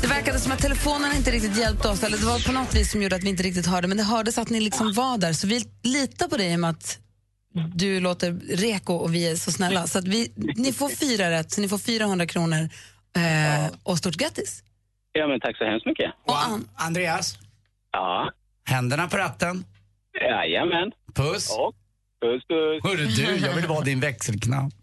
Det verkade som att telefonen inte riktigt hjälpte oss. Eller Det var på något vis som gjorde att vi inte riktigt hörde, men det hördes att ni liksom var där. Så vi litar på dig med att du låter reko och vi är så snälla. Så att vi, ni får fyra rätt, så ni får 400 kronor. Eh, och stort grattis! Ja, men tack så hemskt mycket. Och An- Andreas? Ja. Händerna på ratten. Jajamän. Puss. Och puss, puss. Hörru du, jag vill vara din växelknapp.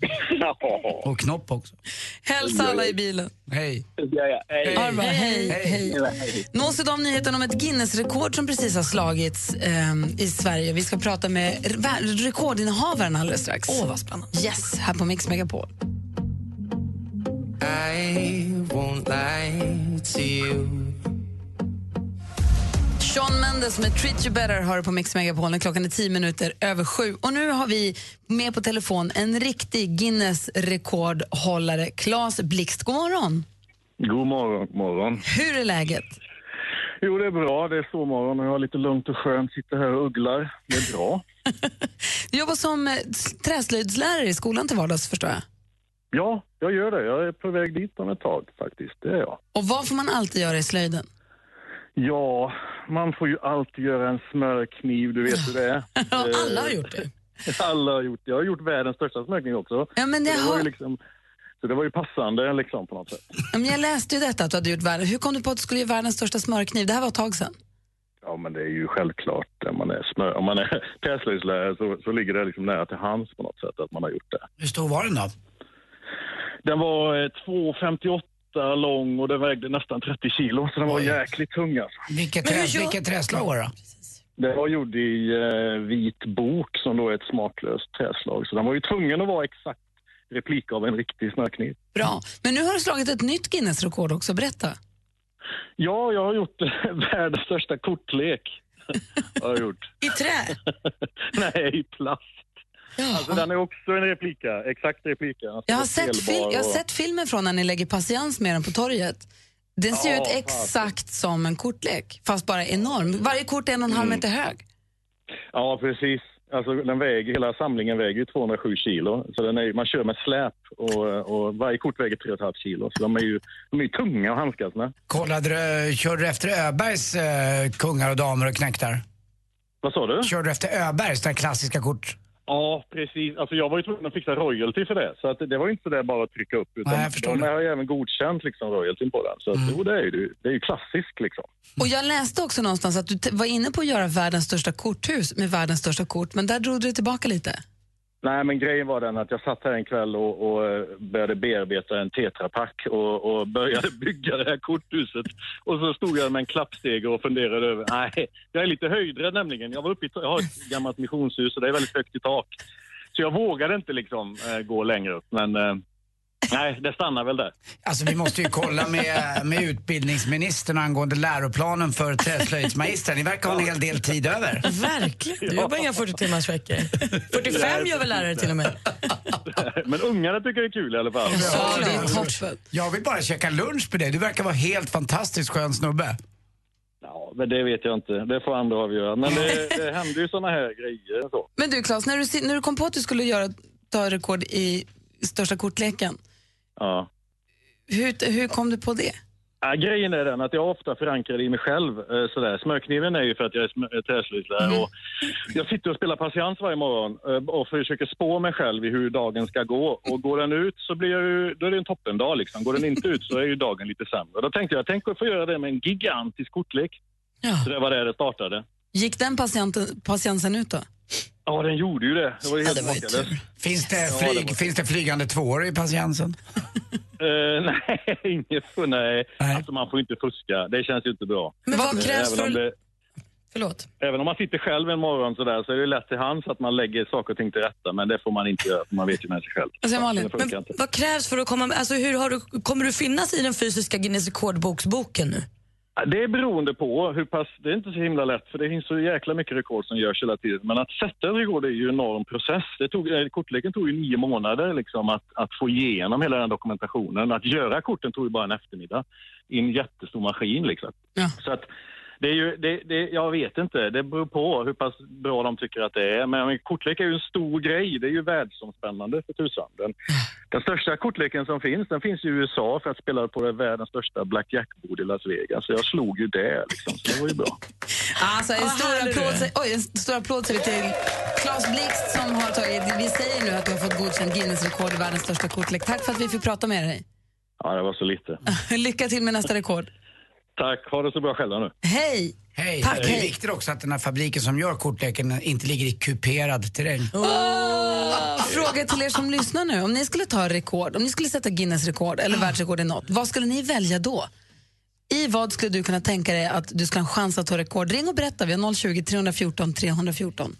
Och knopp också. Hälsa alla i bilen. Hej. Ja, ja. Hej. Bra. Hej, hej. Nås idag av nyheten om ett Guinness-rekord som precis har slagits ehm, i Sverige. Vi ska prata med re- rekordinnehavaren alldeles strax. Åh, vad spännande. Yes, här på Mix Megapol. I won't lie to you. Sean Mendes med Treat You Better har du på Mix Megapol klockan är tio minuter över sju. Och nu har vi med på telefon en riktig Guinness-rekordhållare, Claes Blixt. God morgon! God morgon, morgon. Hur är läget? Jo, det är bra. Det är sovmorgon och jag har lite lugnt och skönt. Sitter här och ugglar. Det är bra. Du jobbar som eh, träslöjdslärare i skolan till vardags, förstår jag. Ja, jag gör det. Jag är på väg dit om ett tag faktiskt. Det är jag. Och vad får man alltid göra i slöjden? Ja, man får ju alltid göra en smörkniv, du vet hur det är. Alla har gjort det. Eh, alla har gjort det. Jag har gjort världens största smörkniv också. Ja, men det, det har... var ju liksom, så det var ju passande liksom på något sätt. Men jag läste ju detta att du hade gjort världens... Hur kom du på att du skulle göra världens största smörkniv? Det här var ett tag sedan. Ja, men det är ju självklart. Om man är, smör, om man är träslöjdslärare så, så ligger det liksom nära till hands på något sätt att man har gjort det. Hur stor var den då? Den var eh, 2,58 meter lång och den vägde nästan 30 kilo. Så den var jäkligt tung alltså. Vilket, vilket träslag var det? Det var gjord i eh, vit bok som då är ett smaklöst träslag. Så den var ju tvungen att vara exakt replik av en riktig snökniv. Bra. Men nu har du slagit ett nytt Guinness-rekord också. Berätta. Ja, jag har gjort världens största kortlek. har jag gjort. I trä? Nej, i plast. Alltså, den är också en replika, exakt replika. Jag har, sett fil- jag har och- sett filmen från när ni lägger patiens med den på torget. Den ser Ja, ut exakt som en kortlek, fast bara enorm. Varje kort är en och en halv Mm. meter hög. Ja, precis. Alltså, den väger, hela samlingen väger ju 207 kilo. Så den är, man kör med släp och, och varje kort väger 3,5 kilo. Så de är ju, de är ju tunga att handskas med. Kollade du, körde du efter Öbergs eh, kungar och damer och knäktar? Vad sa du? Körde du efter Öbergs, den klassiska kort? Ja, precis. Alltså, jag var ju tvungen att fixa royalty för det. Så att det var ju inte så där bara att trycka upp. Utan Nej, jag förstår de det. har ju även godkänt liksom, royaltyn på den. Så att, jo, det är ju, det är ju klassiskt liksom. Och jag läste också någonstans att du var inne på att göra världens största korthus med världens största kort, men där drog du tillbaka lite. Nej, men grejen var den att jag satt här en kväll och, och eh, började bearbeta en tetrapack och, och började bygga det här korthuset. Och så stod jag med en klappstege och funderade över, nej, jag är lite höjdrädd nämligen. Jag var uppe i, jag har ett gammalt missionshus och det är väldigt högt i tak. Så jag vågade inte liksom eh, gå längre upp, men eh, nej, det stannar väl där. Alltså vi måste ju kolla med, med utbildningsministern angående läroplanen för träslöjdsmagistrar. Ni verkar ha en hel del tid över. Verkligen. Du jobbar inga 40 timmars veckor. 45 gör väl lärare till och med? Men ungarna tycker det är kul i alla fall. Jag vill bara käka lunch med dig. Du verkar vara helt fantastiskt skön snubbe. Ja, men det vet jag inte. Det får andra avgöra. Men det, det händer ju såna här grejer. Så. Men du Claes, när du, när du kom på att du skulle göra, ta rekord i största kortleken, Ja. hur, hur kom du på det? Ja, grejen är den att jag ofta förankrar i mig själv. Eh, sådär. Smörkniven är ju för att jag är eh, träslöjdslärare. och Jag sitter och spelar patiens varje morgon eh, och försöker spå mig själv i hur dagen ska gå. Och går den ut så blir jag ju, då är det en toppendag. Liksom. Går den inte ut så är ju dagen lite sämre. Då tänkte jag, tänk att få göra det med en gigantisk kortlek. Så det var där det startade. Gick den patienten, patienten ut då? Ja, den gjorde ju det. Det var ju helt makalöst. Finns det, Ja, flyg, det var- finns det flygande tvåor i patiensen? Eh, nej, inget nej. Alltså man får inte fuska. Det känns ju inte bra. Men vad Eh, krävs även för- Om det, Förlåt. även om man sitter själv en morgon sådär så är det lätt till hands att man lägger saker och ting till rätta. Men det får man inte göra för man vet ju med sig själv. Alltså, Malin, men inte. vad krävs för att komma? Alltså, hur har du, kommer du finnas i den fysiska Guinness rekordboksboken nu? Det är beroende på hur pass, det är inte så himla lätt för det finns så jäkla mycket rekord som görs hela tiden. Men att sätta ett rekord är ju en enorm process. Det tog, eh, kortleken tog ju nio månader liksom att, att få igenom hela den dokumentationen. Att göra korten tog ju bara en eftermiddag i en jättestor maskin liksom. Så att det är ju, det, det, jag vet inte, det beror på hur pass bra de tycker att det är. Men kortlek är ju en stor grej, det är ju världsomspännande för tusan. Den, den största kortleken som finns, den finns i USA för att spela på det världens största blackjack-bord i Las Vegas. Så jag slog ju det liksom, så det var ju bra. Alltså, en, stor applåd, oj, en stor applåd säger vi till Claes Blixt som har tagit... Vi säger nu att du har fått godkänt Guinness-rekord i världens största kortlek. Tack för att vi fick prata med dig. Ja, det var så lite. Lycka till med nästa rekord. Tack, ha det så bra själva nu. Hej! Hej. Tack, det är hej. viktigt också att den här fabriken som gör kortleken inte ligger i kuperad terräng. Fråga till er som lyssnar nu. Om ni skulle ta rekord, om ni skulle sätta Guinness-rekord eller världsrekord i något, vad skulle ni välja då? I vad skulle du kunna tänka dig att du skulle ha en chans att ta rekord? Ring och berätta. Vi har 020 314 314.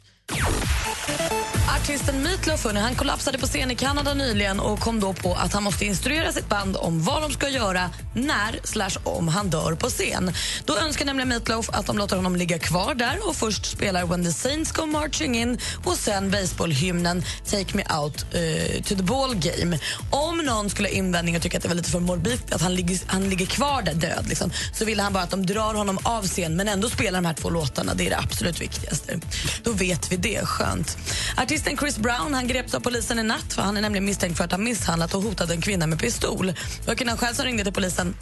Artisten Meatloaf han kollapsade på scen i Kanada nyligen och kom då på att han måste instruera sitt band om vad de ska göra när slash om han dör på scen. Då önskar nämligen Meatloaf att de låter honom ligga kvar där och först spelar When the Saints Go Marching In och sen baseballhymnen Take Me Out uh, to the Ball Game. Om någon skulle ha invändning och tycka att det var lite för morbid att han ligger, han ligger kvar där död liksom, så ville han bara att de drar honom av scen men ändå spelar de här två låtarna. Det är det absolut viktigaste. Då vet vi det. Skönt. Artisten Chris Brown han greps av polisen i natt för han är nämligen misstänkt för att ha misshandlat och hotat en kvinna med pistol. Det kvinnan själv som ringde till polisen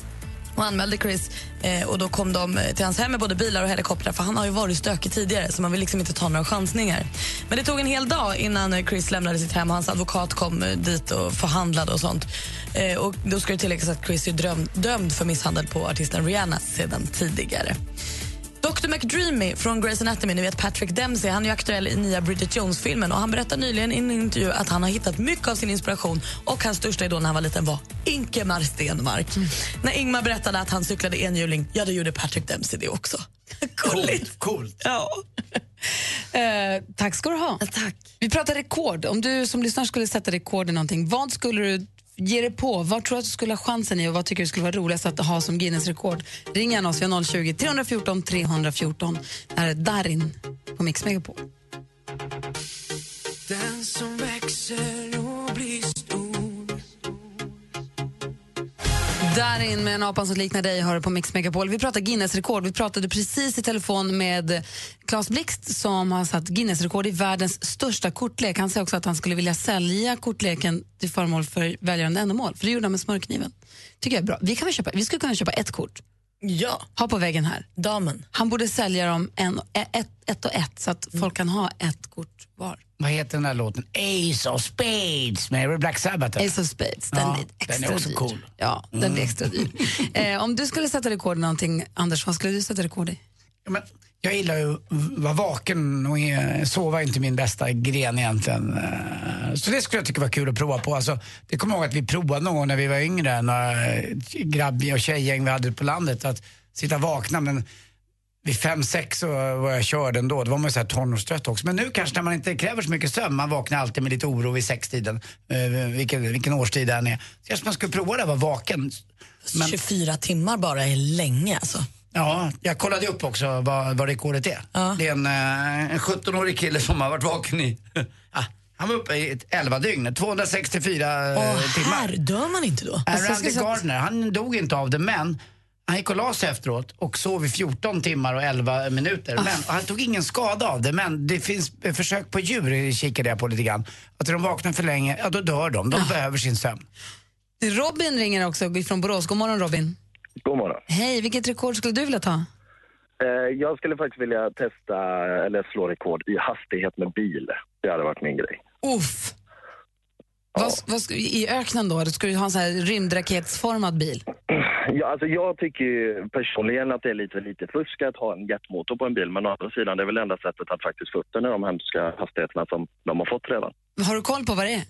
och anmälde Chris. Eh, och Då kom de eh, till hans hem med både bilar och helikoptrar för han har ju varit stökig tidigare så man vill liksom inte ta några chansningar. Men det tog en hel dag innan eh, Chris lämnade sitt hem och hans advokat kom eh, dit och förhandlade och sånt. Eh, och Då ska det tilläggas att Chris är dröm, dömd för misshandel på artisten Rihanna sedan tidigare. Dr McDreamy från Grey's Anatomy, ni vet Patrick Dempsey, han är aktuell i nya Bridget Jones-filmen och han berättade nyligen i en intervju att han har hittat mycket av sin inspiration och hans största idol när han var liten var Inkemar Stenmark. När Ingmar berättade att han cyklade enhjuling, ja då gjorde Patrick Dempsey det också. Coolt. Coolt. Ja. Eh, tack ska du ha. Tack. Vi pratar rekord. Om du som lyssnar skulle sätta rekord i någonting, vad skulle du Ge dig på. Vad tror du att du skulle ha chansen i och vad tycker du skulle vara roligast att ha som Guinness-rekord? Ring gärna oss, vi har 020 314 314. Det här är Darin på Mix Megapol. Den som växer och blir Darin med en apan som liknar dig har du på Mix Megapol. Vi pratar Guinness-rekord. Vi pratade precis i telefon med Claes Blixt som har satt Guinness-rekord i världens största kortlek. Han säger också att han skulle vilja sälja kortleken till förmån för välgörande ändamål. För det gjorde han med smörkniven. Tycker jag är bra. Vi, kan väl köpa, vi skulle kunna köpa ett kort. Ja. Ha på väggen här. Damen. Han borde sälja dem en, ett, ett och ett så att folk kan ha ett kort var. Vad heter den där låten? Ace of Spades med Black Sabbath. Ace of Spades, den Ja, blir extra den är också dyr. cool. Ja, den blir extra dyr. eh, om du skulle sätta rekord i någonting, Anders, vad skulle du sätta rekord i? Ja, men jag gillar ju att vara vaken och sova är inte min bästa gren egentligen. Eh, så det skulle jag tycka var kul att prova på. Alltså, det kommer jag ihåg att vi provade någon gång när vi var yngre, några grabb och tjejgäng vi hade på landet, att sitta vakna. Men vid fem, sex så var jag körd ändå. Då var man ju tonårstrött också. Men nu kanske när man inte kräver så mycket sömn, man vaknar alltid med lite oro vid sextiden, eh, vilken, vilken årstid det än är. Så kanske man skulle prova det, att vara vaken. 24 timmar bara är länge alltså. Ja, jag kollade upp också vad, vad rekordet är. Det är en, eh, en 17-årig kille som har varit vaken i... ah, han var uppe i ett 11 dygn, 264 eh, Åh, timmar. här dör man inte då? Alltså, Randy Gardner, han dog inte av det men han gick och la sig efteråt och sov i 14 timmar och 11 minuter. Ah. Men han tog ingen skada av det. Men det finns eh, försök på djur, kikade jag på lite grann. Att de vaknar för länge, ja då dör de. Ah. De behöver sin sömn. Robin ringer också från Borås. God morgon Robin. God morgon. Hej, vilket rekord skulle du vilja ta? Eh, Jag skulle faktiskt vilja testa eller slå rekord i hastighet med bil. Det hade varit min grej. Uff. Vad, vad, ska- I öknen då? Ska du ha en sån här rymdraketsformad bil? Ja, alltså jag tycker ju personligen att det är lite lite fusk att ha en jetmotor på en bil. Men å andra sidan, det är väl enda sättet att faktiskt få upp den i de hemska hastigheterna som de har fått redan. Har du koll på vad det är?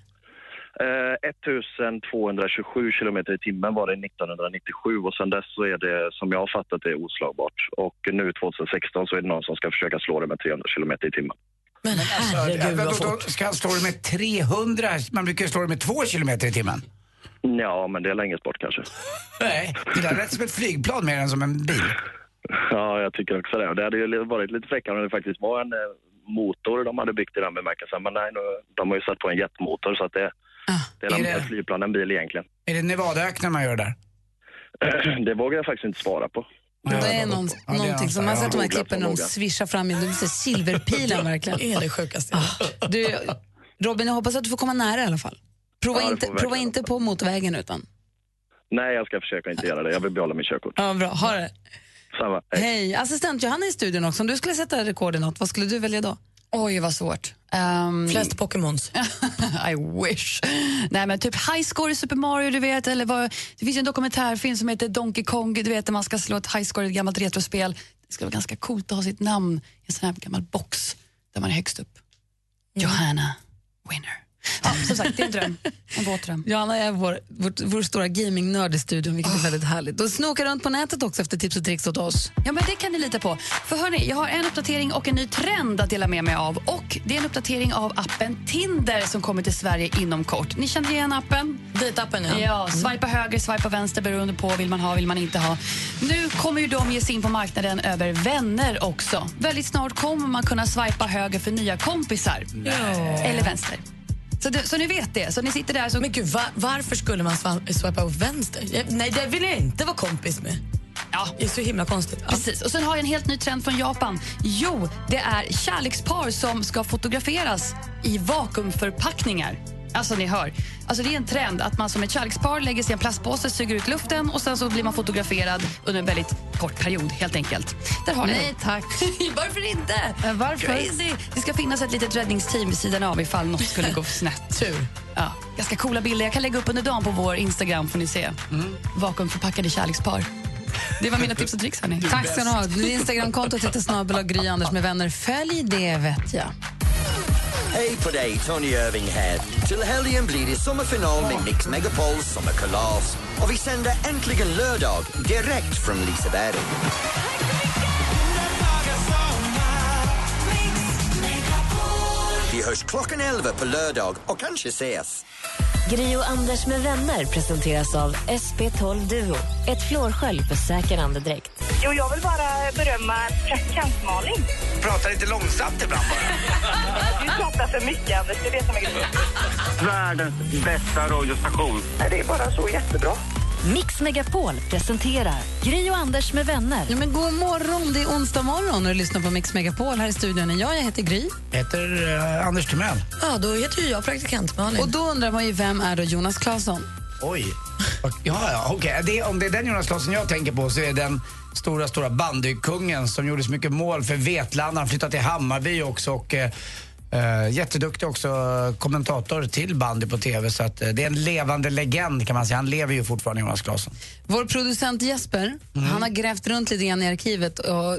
Eh, 1227 kilometer i timmen var det 1997 och sen dess så är det som jag har fattat det oslagbart. Och nu 2016 så är det någon som ska försöka slå det med 300 kilometer i timmen. Men herregud vad fort. Ska han slå det med 300? Man brukar ju slå det med 2 kilometer i timmen. Ja, men det är längre bort kanske. Nej, det där lät som ett flygplan mer än som en bil. Ja, jag tycker också det. Det hade ju varit lite fräckare om det faktiskt var en eh, motor de hade byggt i den bemärkelsen. Men nej, nu, de har ju satt på en jetmotor så att det, det är är mer det- ett flygplan än bil egentligen. Är det Nevadaöknen man gör där? Det vågar jag faktiskt inte svara på. det är någon, Ja, det någonting som man har sett de här klippen när de svischar fram i de ser silverpilen verkligen. Det är det sjukaste. Ah, du, Robin, jag hoppas att du får komma nära i alla fall. Prova, Ja, det inte, prova inte på motorvägen utan. Nej, jag ska försöka inte göra det. Jag vill behålla mitt körkort. Ja, bra. Ha det. Samma. Hej, assistent Johanna är i studion också. Om du skulle sätta rekord i något, vad skulle du välja då? Oj, vad svårt. Um, Flest Pokémons. I wish. Nej, men typ highscore i Super Mario, du vet. Eller vad, det finns en dokumentärfilm som heter Donkey Kong, du vet, där man ska slå ett highscore i ett gammalt retrospel. Det skulle vara ganska coolt att ha sitt namn i en sån här gammal box där man är högst upp. Johanna Winner. Ja, som sagt, det är en dröm. En våt dröm. Johanna är vår, vår, vår stora gamingnörd i studion, vilket är väldigt härligt. Och snokar runt på nätet också efter tips och tricks åt oss. Ja, men det kan ni lita på. För hörni, jag har en uppdatering och en ny trend att dela med mig av. Och det är en uppdatering av appen Tinder som kommer till Sverige inom kort. Ni känner igen appen? Dejtappen, ja. Ja, swipa höger, swipa vänster beroende på vill man ha, vill man inte ha. Nu kommer ju de ge sig in på marknaden över vänner också. Väldigt snart kommer man kunna swipa höger för nya kompisar. Eller vänster. Så, det, så ni vet det. Så ni sitter där så... Men gud, va, varför skulle man swipa åt vänster? Jag, nej, det vill jag inte vara kompis med. Ja. Det är så himla konstigt. Ja. Precis. Och sen har jag en helt ny trend från Japan. Jo, det är kärlekspar som ska fotograferas i vakuumförpackningar. Alltså ni hör. Alltså det är en trend att man som ett kärlekspar lägger sig i en plastpåse, suger ut luften och sen så blir man fotograferad under en väldigt kort period helt enkelt. Där har Nej tack. Varför inte? varför? Crazy. Det ska finnas ett litet räddningsteam vid sidan av ifall något skulle gå snett. Tur. Ja, ganska coola bilder. Jag kan lägga upp under dagen på vår Instagram får ni se. Vakuumförpackade kärlekspar. Det var mina tips och tricks. Hörni. Tack ska ni ha. Ditt Instagramkonto heter snabel och Gry Anders med vänner. Följ det vet jag. Hej på dig, Tony Irving här. Till helgen blir det sommarfinal med Mix Megapols sommarkalas. Och vi sänder äntligen lördag direkt från Liseberg. Vi hörs klockan 11 på lördag och kanske ses. Gri och Anders med vänner presenteras av SP12 Duo. Ett flårskölj för säker andedräkt. Jo, jag vill bara berömma praktikant Malin. Prata lite långsamt ibland bara. Du pratar för mycket, Anders. Det är det som är grejen. Världens bästa radiostation. Det är bara så jättebra. Mix Megapol presenterar Gri och Anders med vänner. Ja, men god morgon, det är onsdag morgon och du lyssnar på Mix Megapol här i studion. är Jag, jag heter Gry. Heter uh, Anders Timell. Ja, då heter ju jag praktikant Malin. Och då undrar man ju vem är då Jonas Claesson? Oj. Ja, ja, okej. Det, om det är den Jonas Claesson jag tänker på så är den stora, stora bandykungen som gjorde så mycket mål för Vetlanda. Han flyttade till Hammarby också och eh, eh, jätteduktig också kommentator till bandy på TV. Så att, eh, det är en levande legend kan man säga. Han lever ju fortfarande, Jonas Claesson. Vår producent Jesper, han har grävt runt lite grann i arkivet och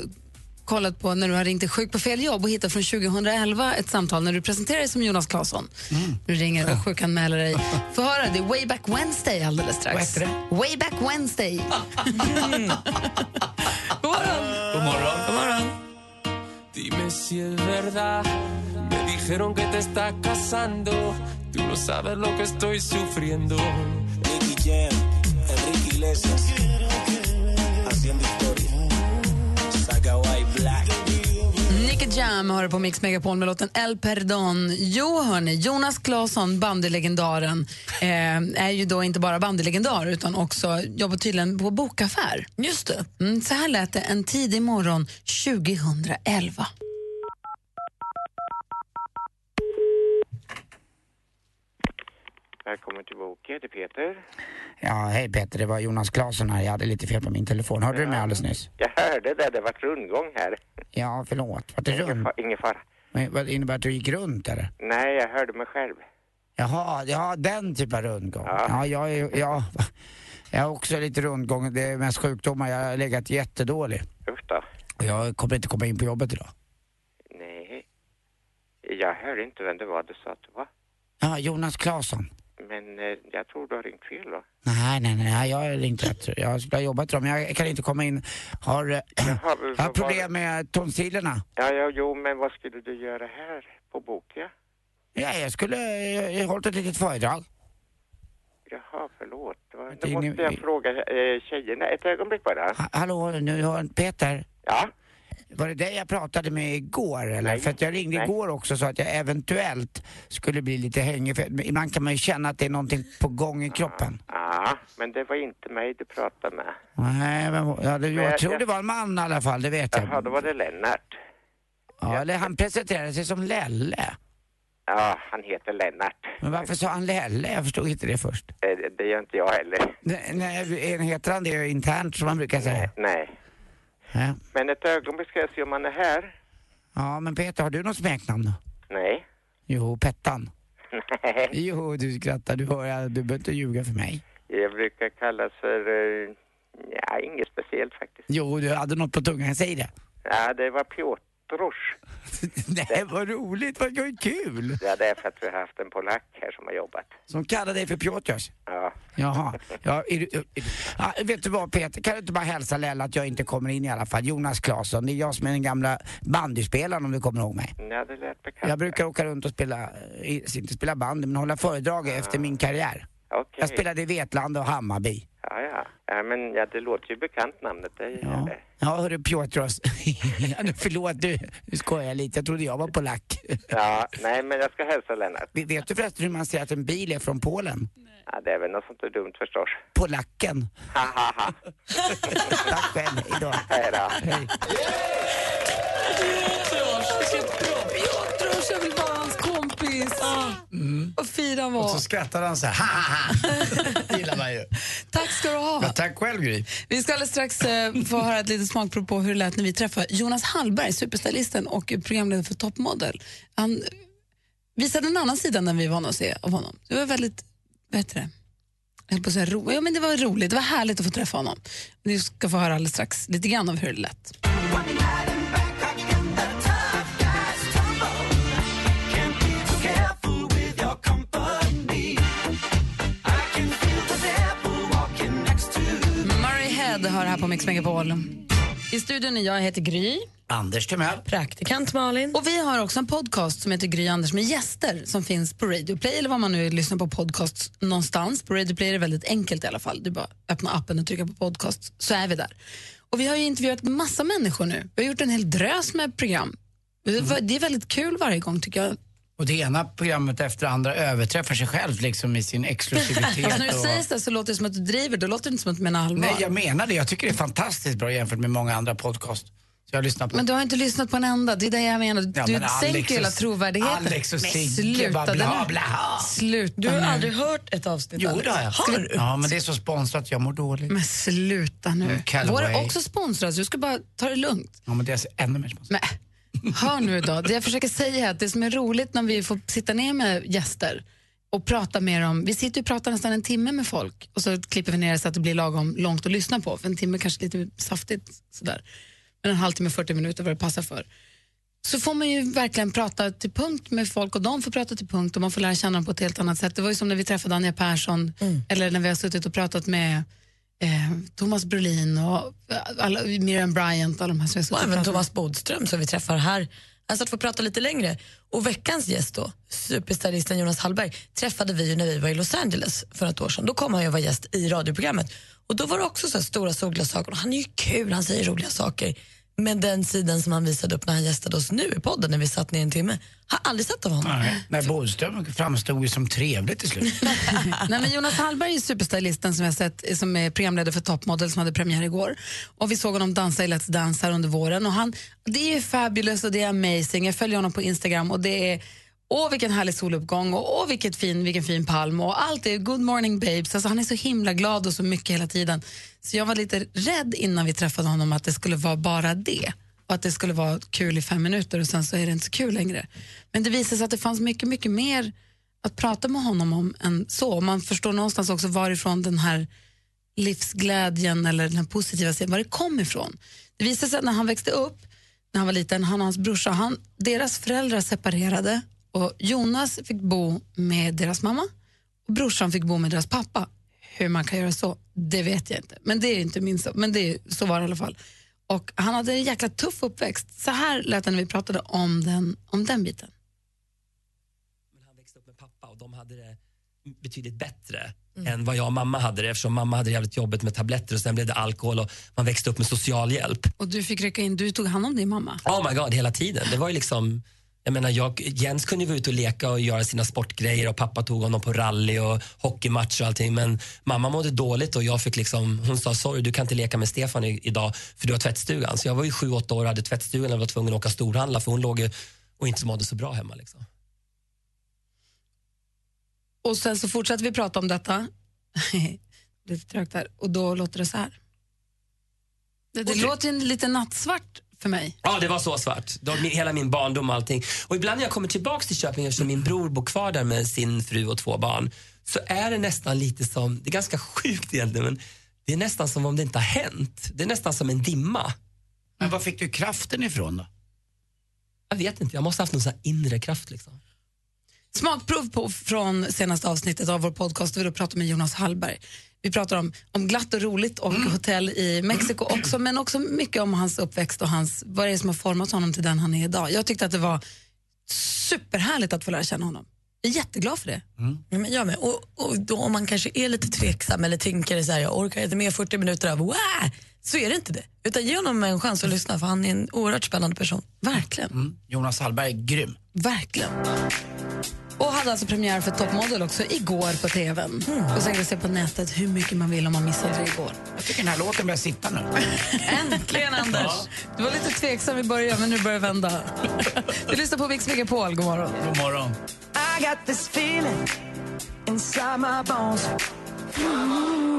kollat på när du har ringt dig sjuk på fel jobb och hittat från 2011 ett samtal när du presenterade dig som Jonas Claesson. Du ringer och sjukanmäler dig. Få höra, det är Way Back Wednesday alldeles strax. Vad heter det? Way Back Wednesday. God morgon. God morgon. God morgon. Dijeron que te estás casando. Tú no sabes lo que estoy sufriendo. Nicky Jam, Enrique Iglesias, haciendo historia. Saga White Black. Nicky Jam har du på Mix Megapol med låten El Perdon. Jo, hörni, Jonas Claesson, bandylegendaren, eh, är ju då inte bara bandylegendar utan också jobbar tydligen på bokaffär. Just det. Mm, så här lät det en tidig morgon 2011. Välkommen till Boke, det är Peter. Ja, hej Peter, det var Jonas Claesson här. Jag hade lite fel på min telefon. Hörde du mig alldeles nyss? Jag hörde det, det var rundgång här. Ja, förlåt. Var det Ingen, fa- ingen fara. Men Vad innebär att du gick runt eller? Nej, jag hörde mig själv. Jaha, ja den typen av rundgång. Ja, jag, är, ja, jag har också lite rundgång. Det är mest sjukdomar. Jag har legat jättedålig. Usch då. Och jag kommer inte komma in på jobbet idag. Nej. Jag hörde inte vem det var du sa att det var. Ja, Jonas Claesson. Men eh, jag tror du har ringt fel då. Nej, nej, nej, jag har ringt rätt. Jag skulle ha jobbat men jag kan inte komma in. Har, eh, jag har problem med tonsillerna. Ja, ja, jo, men vad skulle du göra här på Boke? Ja, jag skulle eh, hållit ett litet föredrag. Jaha, förlåt. Då måste jag fråga eh, tjejerna. Ett ögonblick bara. Ha- Hallå, nu har Peter. Ja? Var det dig jag pratade med igår eller? Nej. För att jag ringde Nej. igår också så att jag eventuellt skulle bli lite hängig. För ibland kan man ju känna att det är någonting på gång i kroppen. Ja, men det var inte mig du pratade med. Nej, men, ja, det, jag jag- tror jag- det var en man i alla fall, det vet jag. Jaha, då var det Lennart. Ja, eller han presenterade sig som Lelle. Ja, han heter Lennart. Men varför sa han Lelle? Jag förstod inte det först. Eh, det- Det gör inte jag heller. Nej, nej, heter han det internt som man brukar säga? Nej. Ja. Men ett ögonblick ska jag se om han är här. ja, men Peter, har du något smeknamn? Nej. Jo, Pettan. Nej. Jo, du skrattar. Du, hör, du behöver inte ljuga för mig. Jag brukar kallas för... eh, Ja, inget speciellt faktiskt. Jo, du hade något på tungan. Säg det. Ja, det var Piotrusz. Nej, vad roligt. Vad kul. Ja, det är för att vi har haft en polack här som har jobbat. Som kallar dig för Piotrs? Ja. Jaha. Ja, är du, är, ja, vet du vad Peter, kan du inte bara hälsa Lella att jag inte kommer in i alla fall? Jonas Claesson, det är jag som är den gamla bandyspelaren om du kommer ihåg mig. Ja, det lät bekant. Jag brukar åka runt och spela, eh, inte spela bandy, men hålla föredrag efter min karriär. Okej. Jag spelade i Vetlanda och Hammarby. Ja, ja. ja men ja, det låter ju bekant namnet. Det gör det. Ja, hörru Piotros. ja, nu, förlåt, du, nu skojar jag lite. Jag trodde jag var polack. Ja, nej, men jag ska hälsa Lennart. Vet du förresten hur man säger att en bil är från Polen? Ja, det är väl något sånt där dumt förstås. Polacken. Ha, ha, ha. Tack själv, hejdå. Hej då. Hej. Piotrusz, jag vill vara hans kompis. Vad fin han Och var. så skrattar han så här. Det gillar man ju. Tack ska du ha. Ja, tack själv Gry. Vi ska alldeles strax eh, få höra ett litet smakprov på hur det lät när vi träffade Jonas Hallberg, superstylisten och programledare för Toppmodell. Han visade en annan sida än vi är vana att se av honom. Det var väldigt, vad heter det? Jag höll på att säga ro. ja, men det var roligt, det var härligt att få träffa honom. Vi ska få höra alldeles strax lite grann av hur det lät. På Mix Megapol. I studion är jag, heter Gry. Anders Timell. Praktikant Malin. Och vi har också en podcast som heter Gry Anders med gäster som finns på Radio Play eller vad man nu lyssnar på podcast någonstans. På Radio Play är det väldigt enkelt i alla fall. Du bara öppna appen och trycka på podcast så är vi där. Och vi har ju intervjuat massa människor nu. Vi har gjort en hel drös med program. Det är väldigt kul varje gång tycker jag. Och det ena programmet efter det andra överträffar sig själv liksom i sin exklusivitet. Fast när du och... säger det så låter det som att du driver, då låter det inte som att du menar allvar. Nej, jag menar det. Jag tycker det är fantastiskt bra jämfört med många andra podcast. Så jag lyssnar på. Men du har inte lyssnat på en enda, det är det jag menar. Ja, du men Alex sänker hela trovärdigheten. Alex och Men Sigge, sluta bla, nu. bla. Sluta Du har nu. aldrig hört ett avsnitt Jo, det har jag. Har du? Ja, men det är så sponsrat jag mår dåligt. Men sluta nu. Mm, Callaway. Vår är också sponsrad, så du ska bara ta det lugnt. Ja, men det är ännu mer sponsrat. Hör nu då, det jag försöker säga är att det som är roligt när vi får sitta ner med gäster och prata med dem, vi sitter och pratar nästan en timme med folk och så klipper vi ner det så att det blir lagom långt att lyssna på, för en timme kanske lite saftigt sådär. Men en halvtimme, 40 minuter vad det passar för. Så får man ju verkligen prata till punkt med folk och de får prata till punkt och man får lära känna dem på ett helt annat sätt. Det var ju som när vi träffade Anja Persson eller när vi har suttit och pratat med eh, Thomas Brolin och alla, Miriam Bryant. Alla de här Och även. Thomas Bodström som vi träffar här. Alltså att få prata lite längre. Och veckans gäst då, superstylisten Jonas Hallberg, träffade vi när vi var i Los Angeles för ett år sedan. Då kom han ju och var gäst i radioprogrammet. Och då var det också så stora solglasögon. Han är ju kul, han säger roliga saker. Men den sidan som han visade upp när han gästade oss nu i podden när vi satt ner en timme, har aldrig sett av honom. Nej, Nej, Bodström framstod ju som trevlig till slut. Nej, men Jonas Hallberg är superstylisten som jag sett som är programledare för Top Model som hade premiär igår. Och vi såg honom dansa i Let's Dance här under våren. Och han, det är fabulous och det är amazing. Jag följer honom på Instagram och det är Åh vilken härlig soluppgång och åh vilket fin, vilken fin palm och allt är good morning babes. Alltså, han är så himla glad och så mycket hela tiden. Så jag var lite rädd innan vi träffade honom att det skulle vara bara det och att det skulle vara kul i fem minuter och sen så är det inte så kul längre. Men det visade sig att det fanns mycket, mycket mer att prata med honom om än så. Man förstår någonstans också varifrån den här livsglädjen eller den här positiva sidan, var det kom ifrån. Det visade sig att när han växte upp, när han var liten, han och hans brorsa, han, deras föräldrar separerade och Jonas fick bo med deras mamma och brorsan fick bo med deras pappa. Hur man kan göra så, det vet jag inte. Men det är inte min så, men det är, så var det i alla fall. Och han hade en jäkla tuff uppväxt. Så här lät det när vi pratade om den, om den biten. pappa och de hade det betydligt bättre än vad jag och mamma hade det eftersom mamma hade jävligt jobbet med tabletter och sen blev det alkohol och man växte upp med socialhjälp. Och du fick rycka in, du tog hand om din mamma. Oh my god, hela tiden. Det var ju liksom jag menar, jag, Jens kunde ju vara ute och leka och göra sina sportgrejer och pappa tog honom på rally och hockeymatch och allting. Men mamma mådde dåligt och jag fick liksom, hon sa sorry du kan inte leka med Stefan i, idag för du har tvättstugan. Så jag var ju sju, åtta år och hade tvättstugan och var tvungen att åka storhandla för hon låg ju och inte mådde så bra hemma. Liksom. Och sen så fortsatte vi prata om detta. lite trögt där. Och då låter det så här. Det, det låter lite nattsvart för mig. Ja, det var så svart. Var min, hela min barndom och allting. Och ibland när jag kommer tillbaks till Köping eftersom min bror bor kvar där med sin fru och två barn så är det nästan lite som, det är ganska sjukt egentligen, men det är nästan som om det inte har hänt. Det är nästan som en dimma. Men var fick du kraften ifrån då? Jag vet inte, jag måste ha haft någon sån här inre kraft liksom. Smakprov på, från senaste avsnittet av vår podcast där vi då pratar med Jonas Hallberg. Vi pratar om, om glatt och roligt och hotell i Mexiko också, men också mycket om hans uppväxt och hans, vad det är som har format honom till den han är idag. Jag tyckte att det var superhärligt att få lära känna honom. Jag är jätteglad för det. Ja, men jag med. Och, och då om man kanske är lite tveksam eller tänker så här, jag orkar inte med 40 minuter av wow, så är det inte det. Utan ge honom en chans att lyssna för han är en oerhört spännande person. Verkligen. Mm. Jonas Hallberg är grym. Verkligen. Och hade alltså premiär för Top Model också igår på tvn. Och sen kan se på nätet hur mycket man vill om man missade det igår. Jag tycker den här låten börjar sitta nu. Äntligen Anders! Du var lite tveksam i början men nu börjar det vända. Du lyssnar på Mix Megapol, god morgon. God morgon. I got this feeling inside my bones.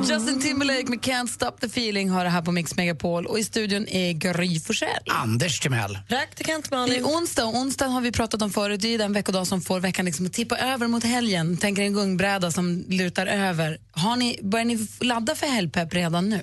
Justin Timberlake med Can't Stop the Feeling har det här på Mix Megapol och i studion är Gry Forssell. Anders Timell. Praktikant Det Malin. är onsdag och onsdag har vi pratat om förut. Det är den veckodag som får veckan liksom att tippa över mot helgen. Tänk er en gungbräda som lutar över. Har ni, börjar ni ladda för helgpepp redan nu?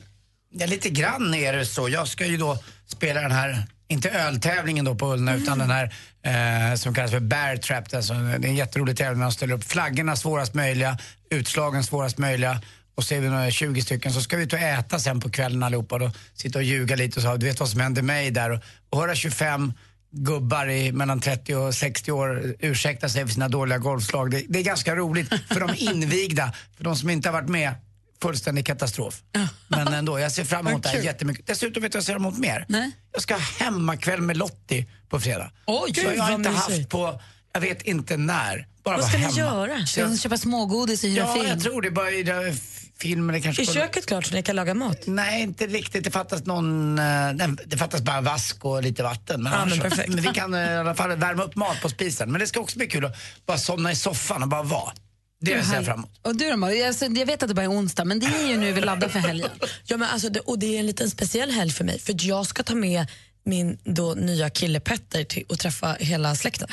Ja, lite grann är det så. Jag ska ju då spela den här, inte öltävlingen då på Ullna, utan den här eh, som kallas för Bear Trap. Alltså, det är en jätterolig tävling. Man ställer upp flaggorna svårast möjliga, utslagen svårast möjliga och så är vi några 20 stycken så ska vi ut och äta sen på kvällen allihopa och då sitta och ljuga lite och så, du vet vad som hände mig där och, och höra 25 gubbar i mellan 30 och 60 år ursäkta sig för sina dåliga golfslag. Det, det är ganska roligt för de invigda, för de som inte har varit med, fullständig katastrof. Men ändå, jag ser fram emot det här jättemycket. Dessutom vet du vad jag ser fram emot mer? Nej. Jag ska ha hemmakväll med Lottie på fredag. Oj, så jag har inte haft på, jag vet inte när. Bara Vad ska ni hemma. göra? Ska ni köpa smågodis och hyra Ja, film? jag tror det. Bara i det filmen det kanske Är skulle- köket klart så ni kan laga mat? Nej, inte riktigt. Det fattas någon... eh, Det fattas bara vask och lite vatten. Men, Ja, men perfekt. men vi kan eh, i alla fall värma upp mat på spisen. Men det ska också bli kul att bara somna i soffan och bara vara. Det ser jag fram emot. Och du då, Malin? jag, jag vet att det bara är onsdag, men det är ju nu vi laddar för helgen. Ja, men alltså det, och det är en liten speciell helg för mig för jag ska ta med min då nya kille Petter till och träffa hela släkten.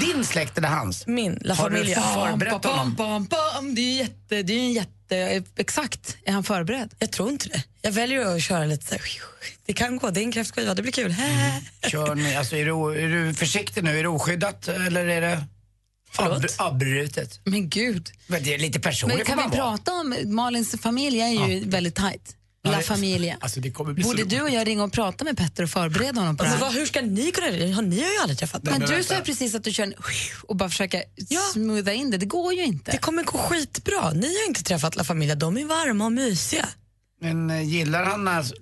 Din släkt eller hans? Min, La Har du Familia. förberett honom? pam, pam, det är ju jätte, det är ju en jätte... Exakt. Är han förberedd? Jag tror inte det. Jag väljer att köra lite så här, Det kan gå, det är en kräftskiva, det blir kul. Kör ni, alltså, är, du, är du försiktig nu? Är det oskyddat eller är det ab- abrutet? Men gud. Men det är lite personligt Men kan vi vara. prata om... Malins familj är ju väldigt tajt. Ja, La det- Familia. Alltså, det kommer bli så Borde du och jag ringa och prata med Petter och förbereda honom på det Alltså, här? vad, hur ska ni kunna det? Har Ni har ju aldrig träffat Men dem. du sa precis att du kör en och bara försöker smootha in det. Det går ju inte. Det kommer gå skitbra. Ni har inte träffat La Familia, de är varma och mysiga. Men eh, gillar han alltså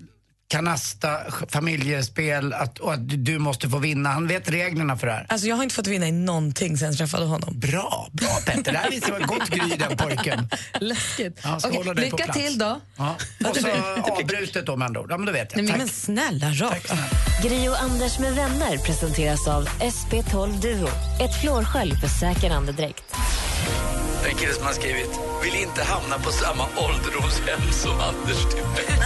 kanasta, familjespel att, och att du- måste få vinna? Han vet reglerna för det här. Alltså jag har inte fått vinna i någonting sen jag träffade honom. Bra, bra Petter. Det här visar vad gott gry den pojken. Läskigt. Ja, på lycka till då. Ja. Och så avbrutet då med andra ord. Ja, men då vet jag. Nej, Tack. Men snälla rara. Gri och Anders med vänner presenteras av SP12 Duo. Ett flårskölj för säker andedräkt. Det är en kille som har skrivit Vill inte hamna på samma ålderdomshem som Anders Timell.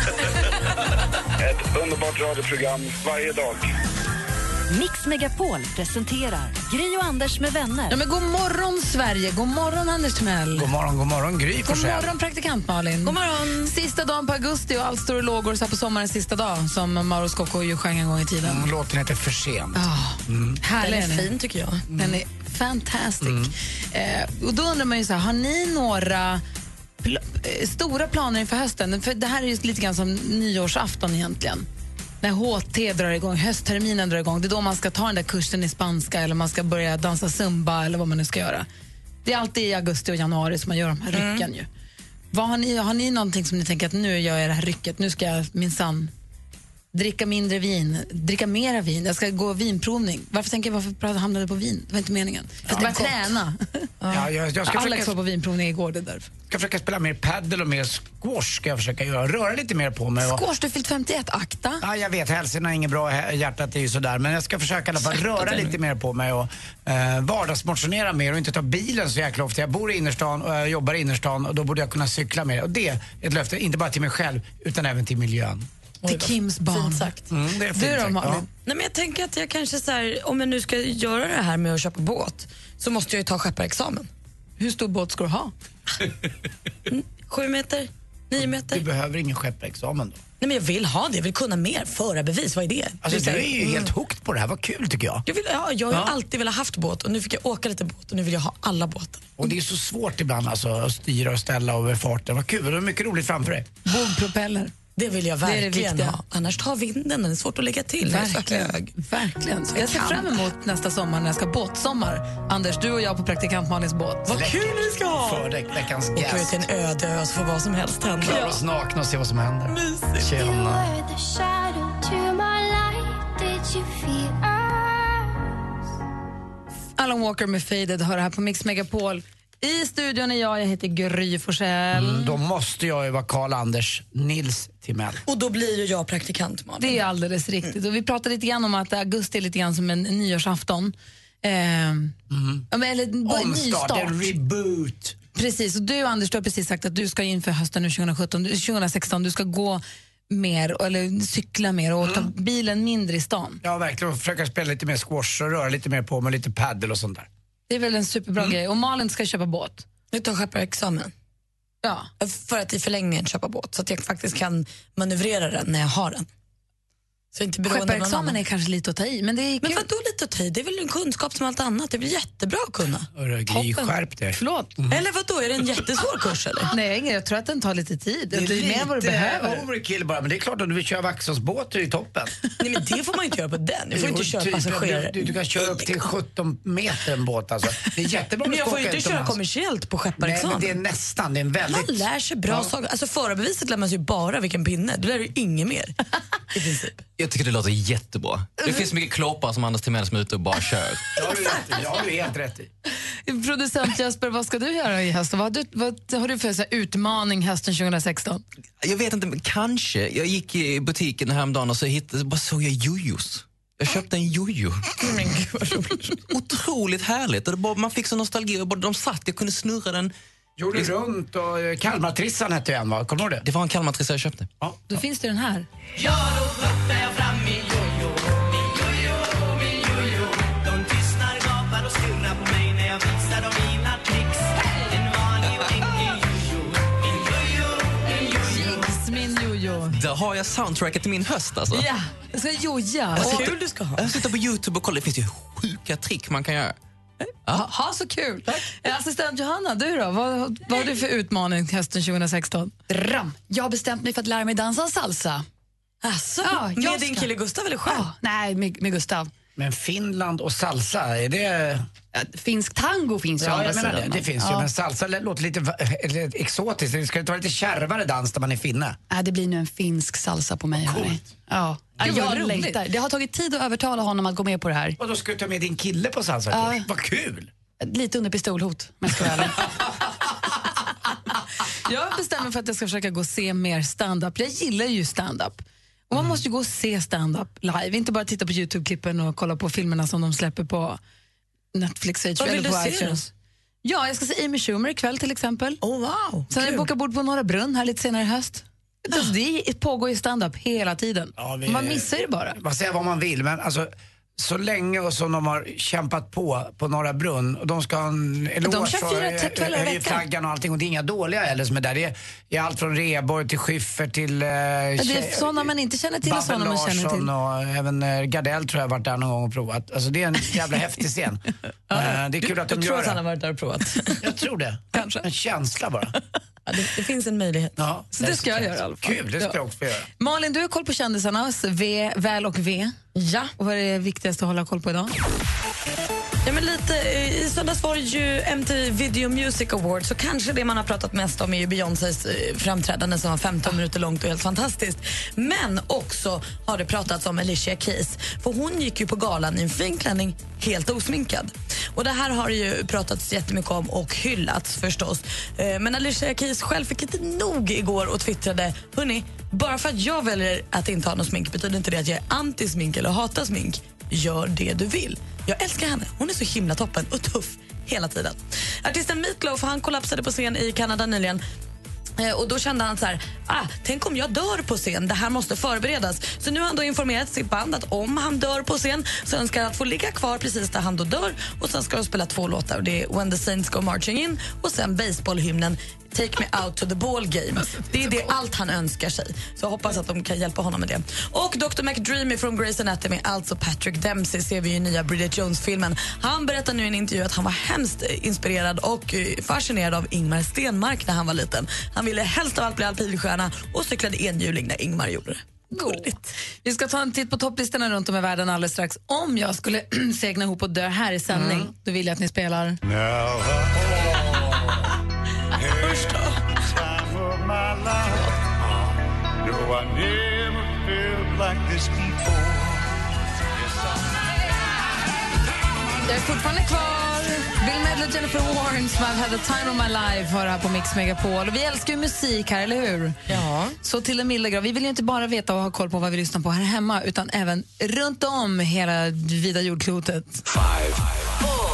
Ett underbart radioprogram varje dag. Mix Megapol presenterar Gri och Anders med vänner. Ja, men god morgon, Sverige. God morgon, Anders Timell. God morgon, god morgon Gry God Forssell. morgon, praktikant Malin. God morgon. Sista dagen på augusti och allt står i lågor så här på sommarens sista dag som Mauro Scocco ju sjöng en gång i tiden. Mm, Låten heter För sent. Ah, Härlig Den är fin tycker jag. Den är fantastic. Mm. Eh, och då undrar man ju så här, har ni några pl- eh, stora planer inför hösten? För det här är ju lite grann som nyårsafton egentligen. När HT drar igång, höstterminen drar igång, det är då man ska ta den där kursen i spanska eller man ska börja dansa zumba eller vad man nu ska göra. Det är alltid i augusti och januari som man gör de här Mm. rycken ju. Vad har, ni, har ni någonting som ni tänker att nu gör jag det här rycket, nu ska jag minsann dricka mindre vin, dricka mera vin, jag ska gå vinprovning. Varför tänker jag varför hamnade jag på vin? Det var inte meningen. Jag ska träna. Ja, jag, jag ska Alex försöka, var på vinprovning igår, det är därför. ska försöka spela mer paddle och mer squash. Ska jag försöka göra. Röra lite mer på mig. Och, Squash, du har fyllt 51, akta. Ja, jag vet, hälsan är inget bra, hjärtat är ju sådär. Men jag ska försöka i alla fall röra lite mer på mig och eh, vardagsmotionera mer och inte ta bilen så jäkla ofta. Jag bor i innerstan och jag jobbar i innerstan och då borde jag kunna cykla mer. Och det är ett löfte, inte bara till mig själv utan även till miljön. Till Kims barn. Sagt. Mm, det är fint Du då, sagt, Malin? ja. Nej, men jag tänker att jag kanske så här, om jag nu ska göra det här med att köpa båt så måste jag ju ta skepparexamen. Hur stor båt ska du ha? Sju meter? Nio meter? Du behöver ingen skepparexamen då. Nej, men jag vill ha det, jag vill kunna mer. Förarbevis, vad är det? Alltså, Det du är ju mm. helt hooked på det här, vad kul tycker jag. Jag, vill, ja, jag har Ja. alltid velat haft båt och nu fick jag åka lite båt och nu vill jag ha alla båtar. Och det är så svårt ibland alltså, att styra och ställa över farten. Vad kul, du har mycket roligt framför dig. Bogpropeller. Det vill jag Det är det verkligen viktiga. ha. Annars tar vinden, den är svårt att lägga till. Verkligen. Verkligen. Så Jag jag ser fram emot nästa sommar när jag ska båtsommar. Anders, du och jag på praktikant Malins båt. Vad kul vi ska ha! Före veckans Åka ut gäst. till en öde ö så får vad som helst hända. Klara oss nakna och se vad som händer. Tjena. Alan Walker med Faded hör här på Mix Megapol. I studion är jag, jag heter Gry Forssell. Mm, då måste jag ju vara Karl-Anders Nils Timell. Och då blir ju jag praktikant, Malin. Det är alldeles riktigt. Och vi pratade lite grann om att augusti är lite grann som en nyårsafton. Eh, men, eller Omstart, en reboot. Precis, och du Anders, du har precis sagt att du ska inför hösten nu 2017, du- 2016, du ska gå mer, eller cykla mer och ta bilen mindre i stan. Ja, verkligen. Och försöka spela lite mer squash och röra lite mer på mig, lite paddle och sånt där. Det är väl en superbra grej. Och Malin ska köpa båt. Nu tar skepparexamen. Ja. För att i förlängningen köpa båt så att jag faktiskt kan manövrera den när jag har den. Så inte beroende av någon Skepparexamen är kanske lite att ta i, men det är kul. Men vadå lite att ta i? Det är väl en kunskap som allt annat. Det är väl jättebra att kunna. Skärp dig. Förlåt. Eller vadå, är det en jättesvår kurs eller? Nej, jag tror att den tar lite tid. Det är mer än vad du behöver. overkill bara, men det är klart om du vill köra Vaxholmsbåt är det toppen. Nej men det får man inte göra på den. Du får inte köra Typ, passagerare. Du, du kan köra upp till 17 meter en båt alltså. Det är jättebra Men jag får ju inte köra utomlands. kommersiellt på Nej, men skepparexamen. det är nästan. Det är en väldigt... Man lär sig bra Ja. saker. Alltså förarbeviset lär man sig bara vilken pinne. Du lär dig inget mer. I princip. Jag tycker det låter jättebra. Det finns mycket klåpar som Anders Timell som är ute och bara kör. Det har du rätt i. Det har du helt rätt i. Producent Jesper, vad ska du göra i höst? Vad har du, vad har du för så här, utmaning hösten 2016? Jag vet inte, men kanske. Jag gick i butiken häromdagen och så hittade, bara såg jag jojos. Jag köpte en jojo. Otroligt härligt. Och det bara, man fick så nostalgi. Och bara, de satt, jag kunde snurra den. Gjorde runt och eh, Kalmartrissan hette ju en va? Kommer du ihåg det? Det var en Kalmartrissa jag köpte. Då finns det den här. Ja, då jag fram min jojo, min jojo, min jojo. De tystnar, gapar och stirrar på mig när jag visar dem mina tricks. En vanlig och enkel jojo, min jojo, min jojo. Jigs, min jojo. Där har jag soundtracket till min höst alltså. Ja, jag ska joja. Sitter, du ska ha. jag sitter på Youtube och kollar, det finns ju sjuka trick man kan göra. Ha, ha så kul! Eh, Assistent Johanna, du då? Vad, vad har du för utmaning hösten 2016? Ram. Jag har bestämt mig för att lära mig dansa salsa. Alltså, Ja, jag med din ska. kille Gustav eller själv? Ja, nej, med, med Gustav. Men Finland och salsa, är det... Finsk tango finns ju å Ja, andra jag menar det. sidan. Det finns ju. Men salsa låter lite eller, exotiskt. Det ska inte vara lite kärvare dans där man är finne? Nej, det blir nu en finsk salsa på mig. hörni. Ja. Vad jag roligt. längtar. Det har tagit tid att övertala honom att gå med på det här. Och då ska du ta med din kille på salsa Ja. Vad kul! Lite under pistolhot, men ska ärlig. Jag bestämmer för att jag ska försöka gå och se mer stand-up. Jag gillar ju stand-up. Och man måste ju gå och se stand-up live, inte bara titta på Youtube-klippen och kolla på filmerna som de släpper på Netflix HBO Vad vill eller på du se iTunes. Ja, jag ska se Amy Schumer ikväll till exempel. Oh, wow. Sen har jag bokat bord på Norra Brunn här lite senare i höst. Alltså, det pågår ju stand-up hela tiden. vi- Man missar ju det bara. Man säger vad man vill, men alltså så länge och som de har kämpat på på Norra Brunn och de ska ha en eloge De kör fyra och, te- kvällar i eh, veckan. och allting och det är inga dåliga heller som är där. Det är, det allt från Reborg till Schyffert till... Eh, det är såna man inte känner till och Babben såna man känner Larsson till. och även eh, Gardell tror jag har varit där någon gång och provat. Alltså det är en jävla häftig scen. Eh, det är kul att de du gör tror att det. han har varit där och provat? Jag tror det. Kanske. En känsla bara. Ja, det, det finns en möjlighet. Ja, Så det ska jag göra i alla fall. Kul, det ska Ja. jag också göra. Malin, du har koll på kändisarnas V, väl och V. Ja. Och vad är det viktigaste att hålla koll på idag? Ja, men lite, eh, I söndags var det ju MTV Video Music Awards så kanske det man har pratat mest om är ju Beyoncés eh, framträdande som var 15 minuter långt och helt fantastiskt. Men också har det pratats om Alicia Keys. För hon gick ju på galan i en fin klänning helt osminkad. Och det här har det ju pratats jättemycket om och hyllats förstås. Eh, Men Alicia Keys själv fick inte nog igår och twittrade Hörni, bara för att jag väljer att inte ha något smink betyder inte det att jag är anti-smink eller hatar smink. Gör det du vill. Jag älskar henne. Hon är så himla toppen och tuff hela tiden. Artisten Meatloaf han kollapsade på scen i Kanada nyligen. Eh, och Då kände han så här, ah, tänk om jag dör på scen, det här måste förberedas. Så nu har han då informerat sitt band att om han dör på scen så önskar han att få ligga kvar precis där han då dör och sen ska de spela två låtar. Och Det är When the Saints Go Marching In och sen baseballhymnen Take Me Out to the Ball Game. Det är det allt han önskar sig. Så jag hoppas att de kan hjälpa honom med det. Och Dr. McDreamy från Grey's Anatomy, alltså Patrick Dempsey, ser vi i nya Bridget Jones-filmen. Han berättar nu i en intervju att han var hemskt inspirerad och fascinerad av Ingmar Stenmark när han var liten. Han ville helst av allt bli alpinstjärna och cyklade enhjuling när Ingmar gjorde det. Gulligt. Vi ska ta en titt på topplistorna runt om i världen alldeles strax. Om jag skulle segna ihop och dö här i sändning, Mm. då vill jag att ni spelar... Jag är fortfarande kvar. Bill Medley och Jennifer Warren som I've had the time of my life har här på Mix Megapol. Och vi älskar ju musik här, eller hur? Ja. Så till en milda grad. Vi vill ju inte bara veta och ha koll på vad vi lyssnar på här hemma utan även runt om hela vida jordklotet. Five, three,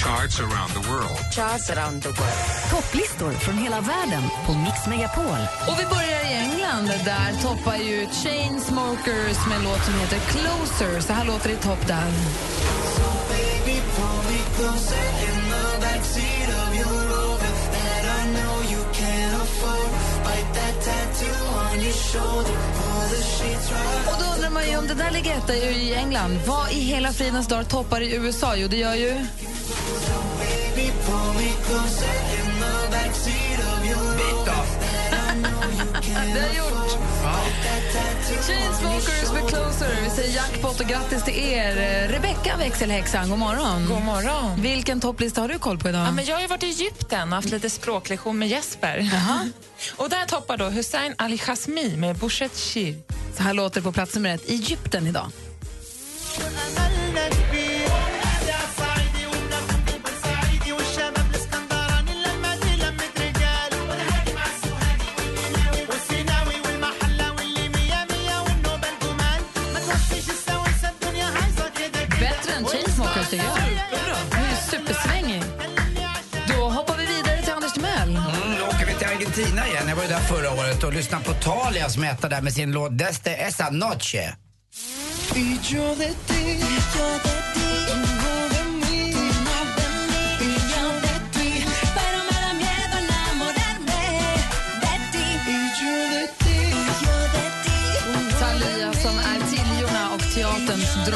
charts around the world. Charts around the world. Topplistor från hela världen på Mix Megapol. Och vi börjar i England. Där toppar ju Chainsmokers med en låt som heter Closer. Så här låter det i topp där. Baby, pull me closer in the backseat of your Rover that I know you can't afford. Bite that tattoo on your shoulder. det där ligger etta i England. Vad i hela fridens dag toppar i USA? Jo, det gör ju... det har gjort. Chainsmokers med Closer. Vi säger jackpot och grattis till er. Rebecka växelhäxan, god morgon. God morgon. Vilken topplista har du koll på idag? Ja, men jag har varit i Egypten och haft lite språklektion med Jesper. och där toppar då Hussein Ali Khazmi med Bouchet Shir. Så här låter det på plats nummer ett. Egypten idag. Argentina igen. Jag var ju där förra året och lyssnade på Talia som är etta där med sin låt Deste esa noche.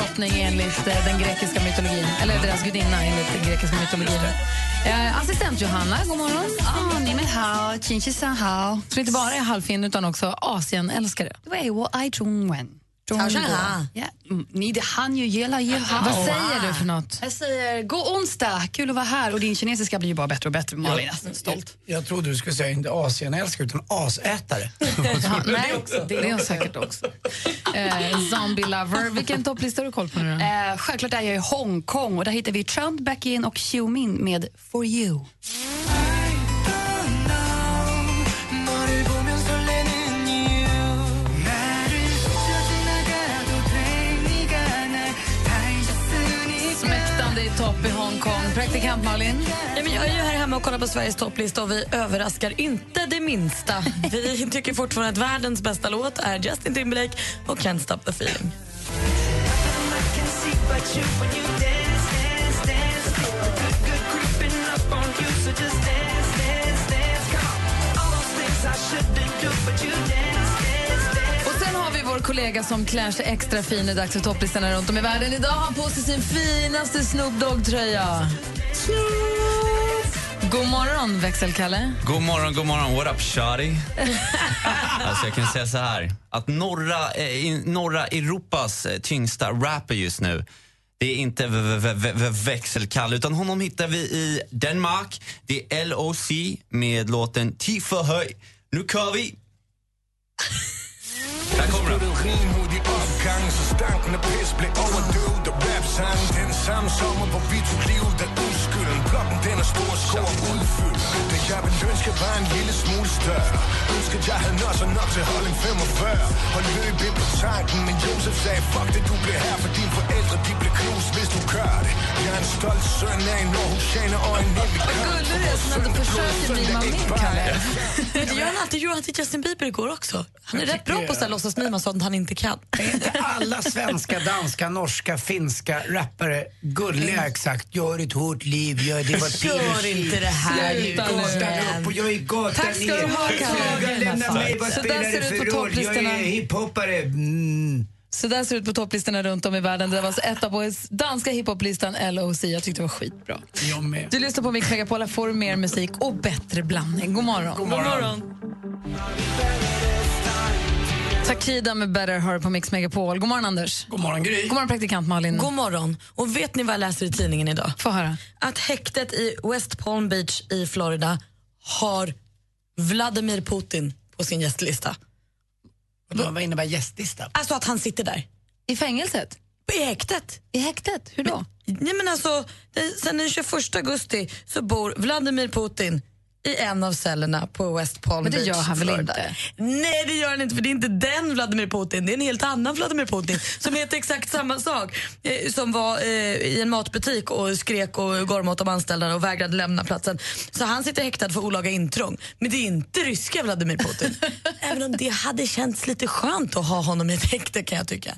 Drottning enligt eh, den grekiska mytologin. Eller deras gudinna enligt den grekiska mytologin. Eh, assistent Johanna, god morgon. Ah, ni men hao, chinchisan hao. Som inte bara är halvfin utan också Asienälskare. Wei wo ai zhong wen. Hao shan ha. Ja, mm, ni det han ju gela ge hao. Vad säger du för något? Jag säger god onsdag, kul att vara här. Och din kinesiska blir ju bara bättre och bättre, Malin. Jag är stolt. Jag trodde du skulle säga inte Asienälskare utan asätare. Ja, nej, det är hon säkert också. Eh, zombie Lover. Vilken topplista har du koll på nu då? Eh, självklart är jag i Hongkong och där hittar vi Trump, Back-in och Xiumin med For You. Topp i Hongkong. Praktikant Malin? Ja, men jag är ju här hemma och kollar på Sveriges topplista och vi överraskar inte det minsta. Vi tycker fortfarande att världens bästa låt är Justin Timberlake och Can't Stop the Feeling. Vår kollega som klär sig extra fin. Är dags för topplistorna runt om i världen. Idag har han på sig sin finaste Snoop Dogg-tröja. God morgon, växelkalle. God morgon, god morgon. What up, shawty? alltså, jag kan säga så här. Att norra, eh, i norra Europas eh, tyngsta rapper just nu det är inte växelkalle, utan honom hittar vi i Danmark. Det är LOC med låten Ti för höj. Nu kör vi! Där kommer den opgang, så stanken af pis blev overdøvet Og rapsangen den samme sommer, hvor vi tog livet af uskylden Blokken den er stor, skår udfyldt Det jeg ville ønske var en lille smule større Ønskede jeg havde nosser nok til holding 45 Og løb ind på tanken, men Josef sagde Fuck det, du bliver her, for dine forældre de bliver knust, hvis du gør det Jeg er en stolt søn af en Aarhusianer og en nemlig Vad gullig du är som ändå försöker mima med, Kalle. Men det gör han alltid. gjorde han till Justin Bieber igår också. Han är rätt bra på att låtsas mima sånt han inte kan. Alla svenska, danska, norska, finska rappare gulliga exakt. Gör ett hårt liv, gör det var Gör inte det här nu. Sluta nu. Stanna upp och jag är gatan Tack ska du ha, Kalle. Lämna mig, vad Så spelar där ser det det ut för på roll? Jag är hiphoppare. Mm. Så där ser det ut på topplistorna runt om i världen. Det var alltså etta på danska hiphoplistan LOC. Jag tyckte det var skitbra. Jag med. Du lyssnar på Mix Megapol, får mer musik och bättre blandning. God morgon. God morgon. Takida med Better hör på Mix Megapol. God morgon, Anders. God morgon, Gry. God morgon, praktikant Malin. God morgon. Och vet ni vad jag läser i tidningen idag? Få höra. Att häktet i West Palm Beach i Florida har Vladimir Putin på sin gästlista. Vad vad innebär gästlista? Alltså att han sitter där. I fängelset? I häktet. I häktet? Hur då? Nej, men alltså, sen den 21 augusti så bor Vladimir Putin i en av cellerna på West Palm Men det Beach. gör han väl Florida. inte? Nej, det gör han inte för det är inte den Vladimir Putin. Det är en helt annan Vladimir Putin som heter exakt samma sak. Eh, som var eh, i en matbutik och skrek och gormade åt de anställda och vägrade lämna platsen. Så han sitter häktad för olaga intrång. Men det är inte ryska Vladimir Putin. Även om det hade känts lite skönt att ha honom i ett häkte kan jag tycka.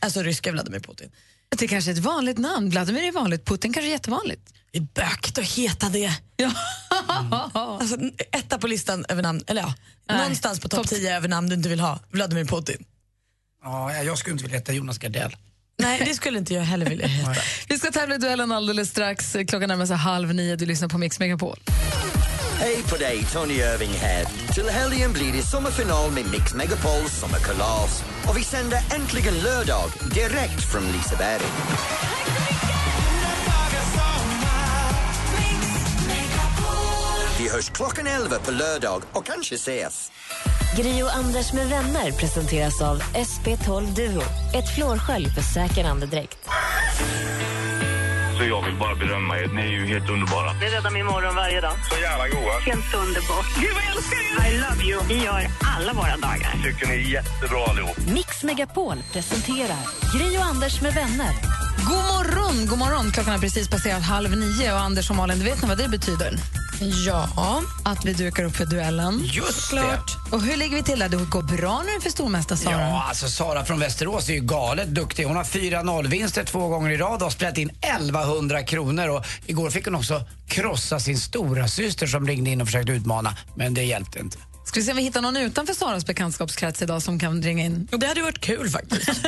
Alltså ryska Vladimir Putin. Det kanske är ett vanligt namn. Vladimir är vanligt, Putin kanske är jättevanligt. Det är bökigt att heta det. Ja. Alltså, etta på listan över namn, eller ja, Nej, någonstans på topp topp- 10 över namn du inte vill ha. Vladimir Putin. Ja, jag skulle inte vilja heta Jonas Gardell. Nej, det skulle inte jag heller vilja heta. Vi ska tävla i duellen alldeles strax. Klockan närmar sig halv nio. Du lyssnar på Mix Megapol. Hej på dig, Tony Irving här. Till helgen blir det sommarfinal med Mix Megapols sommarkalas. Och vi sänder äntligen lördag direkt från Liseberg. Vi hörs klockan 11 på lördag och kanske ses. Gri och Anders med vänner presenteras av SP12 Duo. Ett flårskölj för säker andedräkt. Så jag vill bara berömma er. Ni är ju helt underbara. Det räddar min morgon varje dag. Så jävla goa. Helt underbart. Gud, vad jag älskar er! I love you. Vi gör alla våra dagar. Tycker ni är jättebra allihop. Mix Megapol presenterar Gri och Anders med vänner. God morgon, god morgon. Klockan har precis passerat halv nio. Och Anders och Malin, du vet ni vad det betyder? Ja. Att vi dukar upp för duellen. Just Klart. Och hur ligger vi till där? Det går bra nu för stormästare Sara? Ja, alltså Sara från Västerås är ju galet duktig. Hon har 4-0-vinster två gånger i rad och har spelat in 1100 kronor. Och igår fick hon också krossa sin stora syster som ringde in och försökte utmana, men det hjälpte inte. Ska vi se om vi hittar någon utanför Saras bekantskapskrets idag som kan ringa in? Det hade varit kul faktiskt.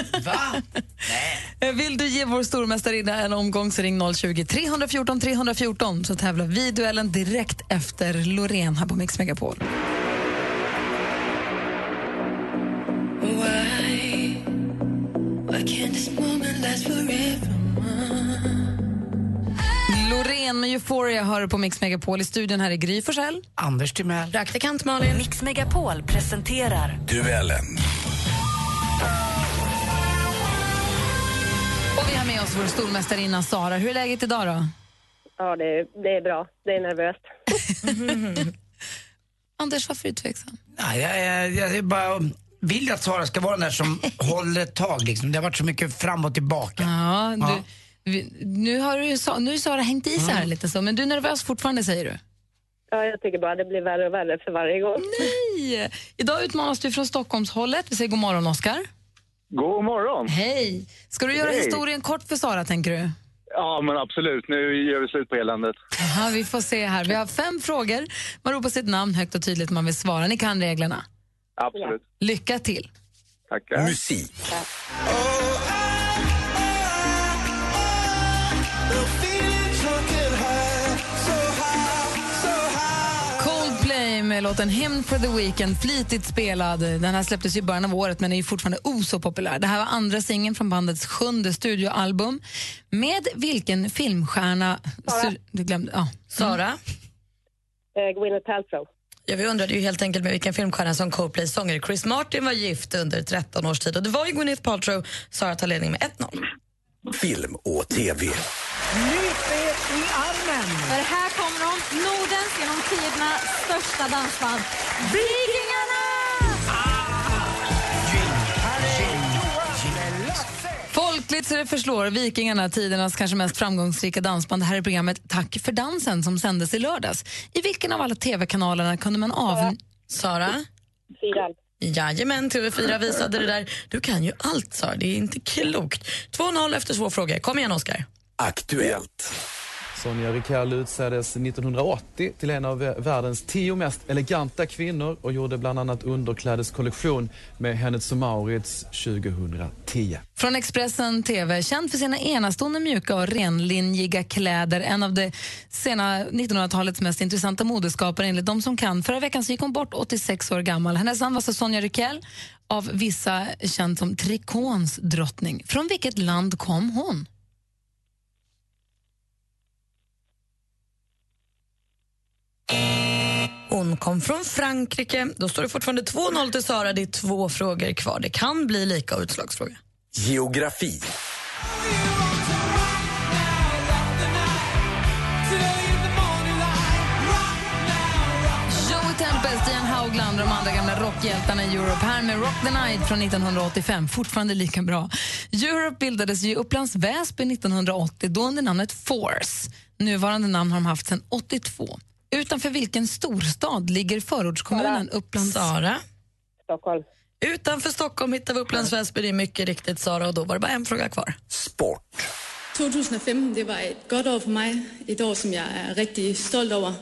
Eh, Vill du ge vår stormästarinna en omgång så ring 020 314 314 så tävlar vi i duellen direkt efter Loreen här på Mix Megapol. Loreen med Euphoria hör på Mix Megapol i studion här i Gry Forssell. Anders Timell. Praktikant Malin. Mix Megapol presenterar Duellen. Och vi har med oss vår stormästarinna Sara. Hur är läget idag då? Ja, det är, det är bra. Det är nervöst. Anders, varför är du tveksam? Nej, jag, jag, jag, jag bara vill att Sara ska vara den där som håller ett tag. Liksom. Det har varit så mycket fram och tillbaka. Ja, Ja. Vi, nu har du, nu Sara hängt i sig här lite så, men du är nervös fortfarande säger du? Ja, jag tycker bara det blir värre och värre för varje gång. Nej! Idag utmanas du från Stockholmshållet. Vi säger god morgon Oskar. God morgon. Hej! Ska du göra Hej. historien kort för Sara tänker du? Ja, men absolut. Nu gör vi slut på eländet. Jaha, vi får se här. Vi har fem frågor. Man ropar sitt namn högt och tydligt om man vill svara. Ni kan reglerna. Absolut. Lycka till! Tackar. Musik. Coldplay med låten Hymn for the Weekend, flitigt spelad. Den här släpptes i början av året men är ju fortfarande oh så populär. Det här var andra singeln från bandets sjunde studioalbum. Med vilken filmstjärna... Sara. Du glömde, ja. Sara? Eh, Gwyneth Paltrow. Ja, vi undrade ju helt enkelt med vilken filmstjärna som Coldplays sångare Chris Martin var gift under 13 års tid. Och det var ju Gwyneth Paltrow. Sara tar ledning med 1-0. Film och TV. Nypet i armen! För här kommer de, Nordens genom tiderna största dansband, Vikingarna! Folkligt så det förslår Vikingarna, tidernas kanske mest framgångsrika dansband. Det här är programmet Tack för dansen som sändes i lördags. I vilken av alla tv-kanalerna kunde man av... Sara? Fyran. Jajamän, TV4 visade det där. Du kan ju allt, Sara. Det är inte klokt. 2-0 efter två frågor. Kom igen, Oskar. Aktuellt. Sonja Rikell utsågs 1980 till en av världens tio mest eleganta kvinnor och gjorde bland annat underklädeskollektion med Hennes Mauritz 2010. Från Expressen TV, känd för sina enastående mjuka och renlinjiga kläder. En av det sena 1900-talets mest intressanta modeskapare enligt de som kan. Förra veckan så gick hon bort 86 år gammal. Hennes namn var så Sonja Rikell, av vissa känd som trikåns drottning. Från vilket land kom hon? Hon kom från Frankrike. Då står det fortfarande 2-0 till Sara. Det är två frågor kvar. Det kan bli lika utslagsfråga. Geografi. Haugland och de andra gamla rockhjältarna i Europe. Här med Rock the Night från 1985, fortfarande lika bra. Europe bildades i Upplands Väsby 1980, då under namnet Force. Nuvarande namn har de haft sedan 82. Utanför vilken storstad ligger förortskommunen Upplands... Sara? Stockholm. Utanför Stockholm hittar vi Upplands Väsby. Det är mycket riktigt Sara och då var det bara en fråga kvar. 2015 det var ett gott år för mig. Ett år som jag är riktigt stolt över.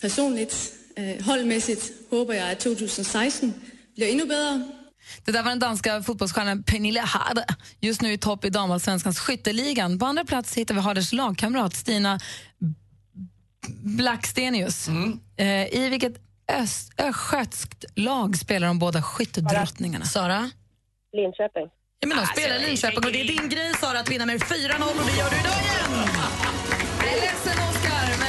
Personligt, eh, hållmässigt hoppas jag att 2016 blir ännu bättre. Det där var den danska fotbollsstjärnan Pernille Harder, just nu i topp i damallsvenskans skytteligan. På andra plats hittar vi Harders lagkamrat Stina Blackstenius. Eh, I vilket öst, östgötskt lag spelar de båda skyttedrottningarna? Sara? Linköping. Ja, men de spelar i Linköping och det är din grej Sara att vinna med 4-0 och det gör du idag igen. Jag är ledsen, Oskar,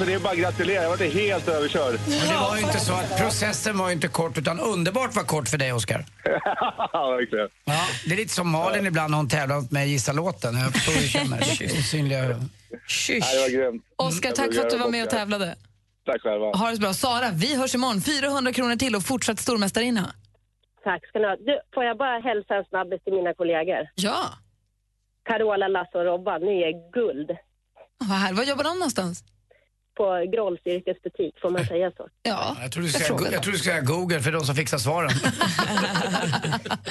alltså det är bara att gratulera. Jag var inte helt överkörd. Men det var ju inte så att processen var ju inte kort utan underbart var kort för dig Oscar. Ja, verkligen. Ja, det är lite som Malin ibland när hon tävlar med Gissa låten. Jag förstår hur du känner. Osynliga... Nej, det var grymt. Oskar, tack för att du var med och tävlade. Tack själva. Ha det så bra. Sara, vi hörs imorgon. 400 kronor till och fortsatt stormästarinna. Tack ska ni ha. Du, får jag bara hälsa en snabbis till mina kollegor? Ja. Carola, Lasse och Robban, ni är guld. Vad, här, vad jobbar de någonstans? På Grolls yrkesbutik, får man säga så? Ja. Jag tror du ska, säga, jag tror du ska säga Google för de som fixar svaren.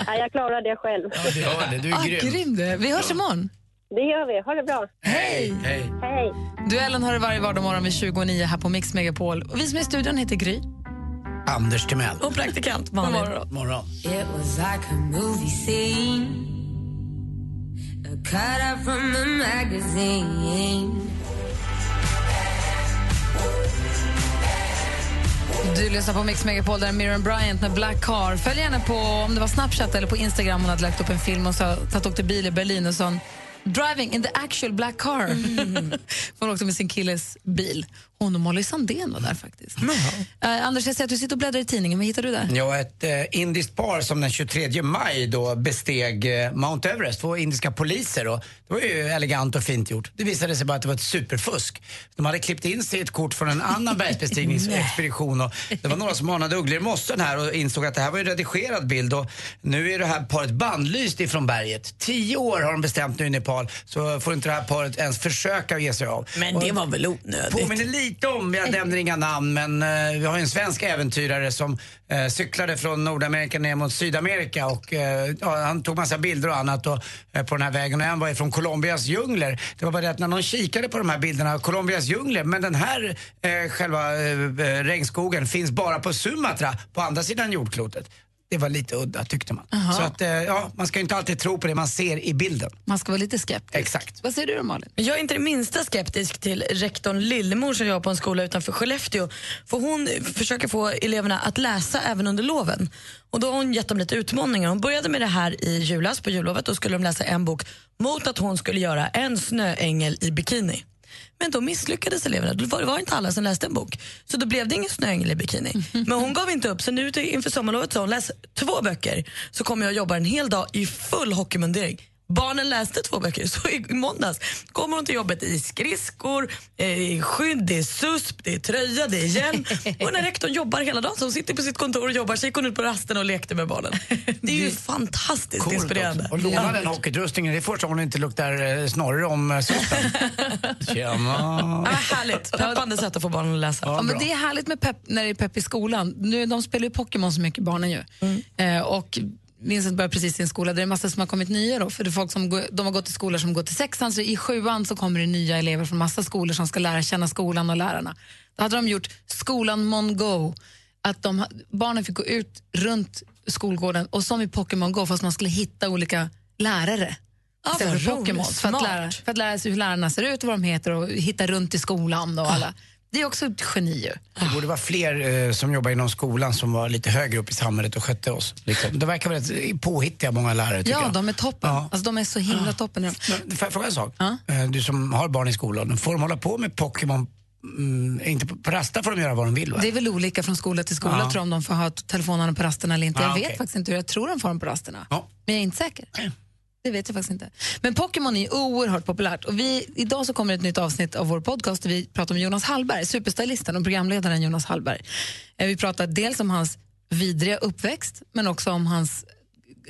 Nej, jag klarar det själv. Ja, det gör det. Du är Ah, grym. grym du. Vi hörs imorgon. Det gör vi. Ha det bra. Hej! Hej. Hej. Duellen har du varje vardagsmorgon vid 29 här på Mix Megapol. Och vi som är i studion heter Gry. Anders Timell. Och praktikant Malin. God morgon. Morgon. It was like a movie scene, a cut out from a magazine. Du lyssnar på Mix Megapol där Miriam Bryant med Black Car. Följ henne på om det var Snapchat eller på Instagram. Hon hade lagt upp en film och så och åkte bil i Berlin och sa Driving in the actual black car. Hon åkte med sin killes bil. Hon och Molly Sandén var där faktiskt. Eh, Anders, jag ser att du sitter och bläddrar i tidningen. Vad hittar du där? Ja, ett eh, indiskt par som den 23 maj då besteg eh, Mount Everest, två indiska poliser. Och det var ju elegant och fint gjort. Det visade sig bara att det var ett superfusk. De hade klippt in sig ett kort från en annan bergsbestigningsexpedition och det var några som anade ugglor i mossen här och insåg att det här var en redigerad bild och nu är det här paret bannlyst ifrån berget. Tio år har de bestämt nu i Nepal så får inte det här paret ens försöka att ge sig av. Men det var väl onödigt? Lite om, jag nämner inga namn, men eh, vi har ju en svensk äventyrare som eh, cyklade från Nordamerika ner mot Sydamerika och eh, ja, han tog massa bilder och annat och, eh, på den här vägen och en var ifrån Colombias djungler. Det var bara det att när någon kikade på de här bilderna, Colombias djungler, men den här eh, själva eh, eh regnskogen finns bara på Sumatra, på andra sidan jordklotet. Det var lite udda tyckte man. Aha. Så att, eh, ja, man ska inte alltid tro på det man ser i bilden. Man ska vara lite skeptisk. Exakt. Vad säger du då, Malin? Jag är inte det minsta skeptisk till rektorn Lillemor som jobbar på en skola utanför Skellefteå. För hon försöker få eleverna att läsa även under loven. Och då har hon gett dem lite utmaningar. Hon började med det här i julas på jullovet. Då skulle de läsa en bok mot att hon skulle göra en snöängel i bikini. Men då misslyckades eleverna. Det var, det var inte alla som läste en bok. Så då blev det ingen snöängel i bikini. Men hon gav inte upp. Så nu inför sommarlovet sa hon läs två böcker så kommer jag jobba en hel dag i full hockeymundering. Barnen läste två böcker, så i måndags kommer hon till jobbet i skridskor, eh, i skydd, det är susp, det är tröja, det är hjälm. Och när rektorn jobbar hela dagen, så hon sitter på sitt kontor och jobbar, så gick hon ut på rasten och lekte med barnen. Det är ju fantastiskt Coolt inspirerande. också. Och låna den hockeyutrustningen, det är första gången det inte luktar eh, snorre om eh, supen. Tjena. Ja, härligt, peppande sätt att få barnen att läsa. Ja, men det är härligt med pepp, när det är pepp i skolan. Nu, de spelar ju Pokémon så mycket, barnen ju. Eh, och Vincent börjar precis i en skola där det är massa som har kommit nya. Då, för det är folk som de har gått i skolor som går till sexan, så i sjuan så kommer det nya elever från massa skolor som ska lära känna skolan och lärarna. Då hade de gjort skolan Mongo, att de, barnen fick gå ut runt skolgården och som i Pokémon Go, fast man skulle hitta olika lärare. Istället vad för. Pokémon. För att, lära, för att lära sig hur lärarna ser ut och vad de heter och hitta runt i skolan. Och alla. Det är också ett geni ju. Det borde vara fler eh, som jobbar inom skolan som var lite högre upp i samhället och skötte oss. Liksom. Det verkar väldigt påhittiga många lärare tycker Ja, jag. de är toppen. Ja. Alltså, de är så himla toppen. Men, får jag fråga en sak? Eh, Du som har barn i skolan, får de hålla på med Pokémon? Mm, inte på, på rasta får de göra vad de vill va? Det är väl olika från skola till skola Ja. tror jag, om de får ha telefonerna på rasterna eller inte. Ah, jag vet okej. faktiskt inte hur jag tror de får dem på rasterna. Men jag är inte säker. Det vet jag faktiskt inte. Men Pokémon är oerhört populärt. Och vi, idag så kommer ett nytt avsnitt av vår podcast där vi pratar om Jonas Hallberg, superstylisten och programledaren Jonas Hallberg. Eh, vi pratar dels om hans vidriga uppväxt men också om hans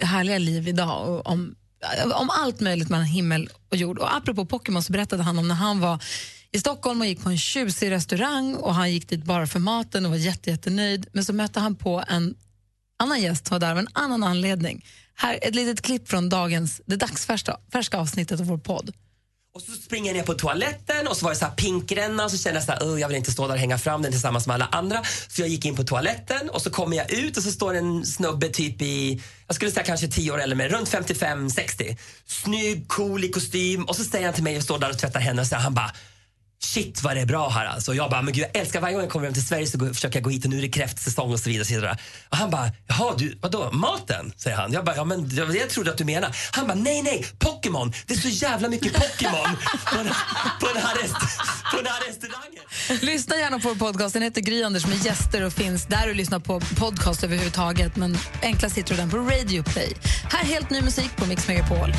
härliga liv idag och om, eh, om allt möjligt mellan himmel och jord. Och apropå Pokémon så berättade han om när han var i Stockholm och gick på en tjusig restaurang och han gick dit bara för maten och var jätte, jättenöjd. Men så mötte han på en annan gäst som var där av en annan anledning. Här ett litet klipp från dagens, det dagsfärska färska avsnittet av vår podd. Och så springer jag ner på toaletten och så var det så här pinkränna och så kände jag så här, "Ugh, jag vill inte stå där och hänga fram den tillsammans med alla andra. Så jag gick in på toaletten och så kommer jag ut och så står en snubbe typ i, jag skulle säga kanske 10 år eller mer, runt 55-60. Snygg, cool i kostym och så säger han till mig jag står där och tvättar händerna och så säger han bara Shit vad det är bra här alltså. Jag bara, men gud jag älskar varje gång jag kommer hem till Sverige så går, försöker jag gå hit och nu är det kräftsäsong och så vidare. Och, så vidare. och han bara, jaha du, vadå maten? Säger han. Jag bara, ja men det var det jag trodde att du menar. Han bara, nej nej, Pokémon. Det är så jävla mycket Pokémon på, den, på, den här rest, på den här restaurangen. Lyssna gärna på vår podcast. Den heter Gry Anders med gäster och finns där du lyssnar på podcast överhuvudtaget. Men enklast hittar du den på Radio Play. Här helt ny musik på Mix Megapol.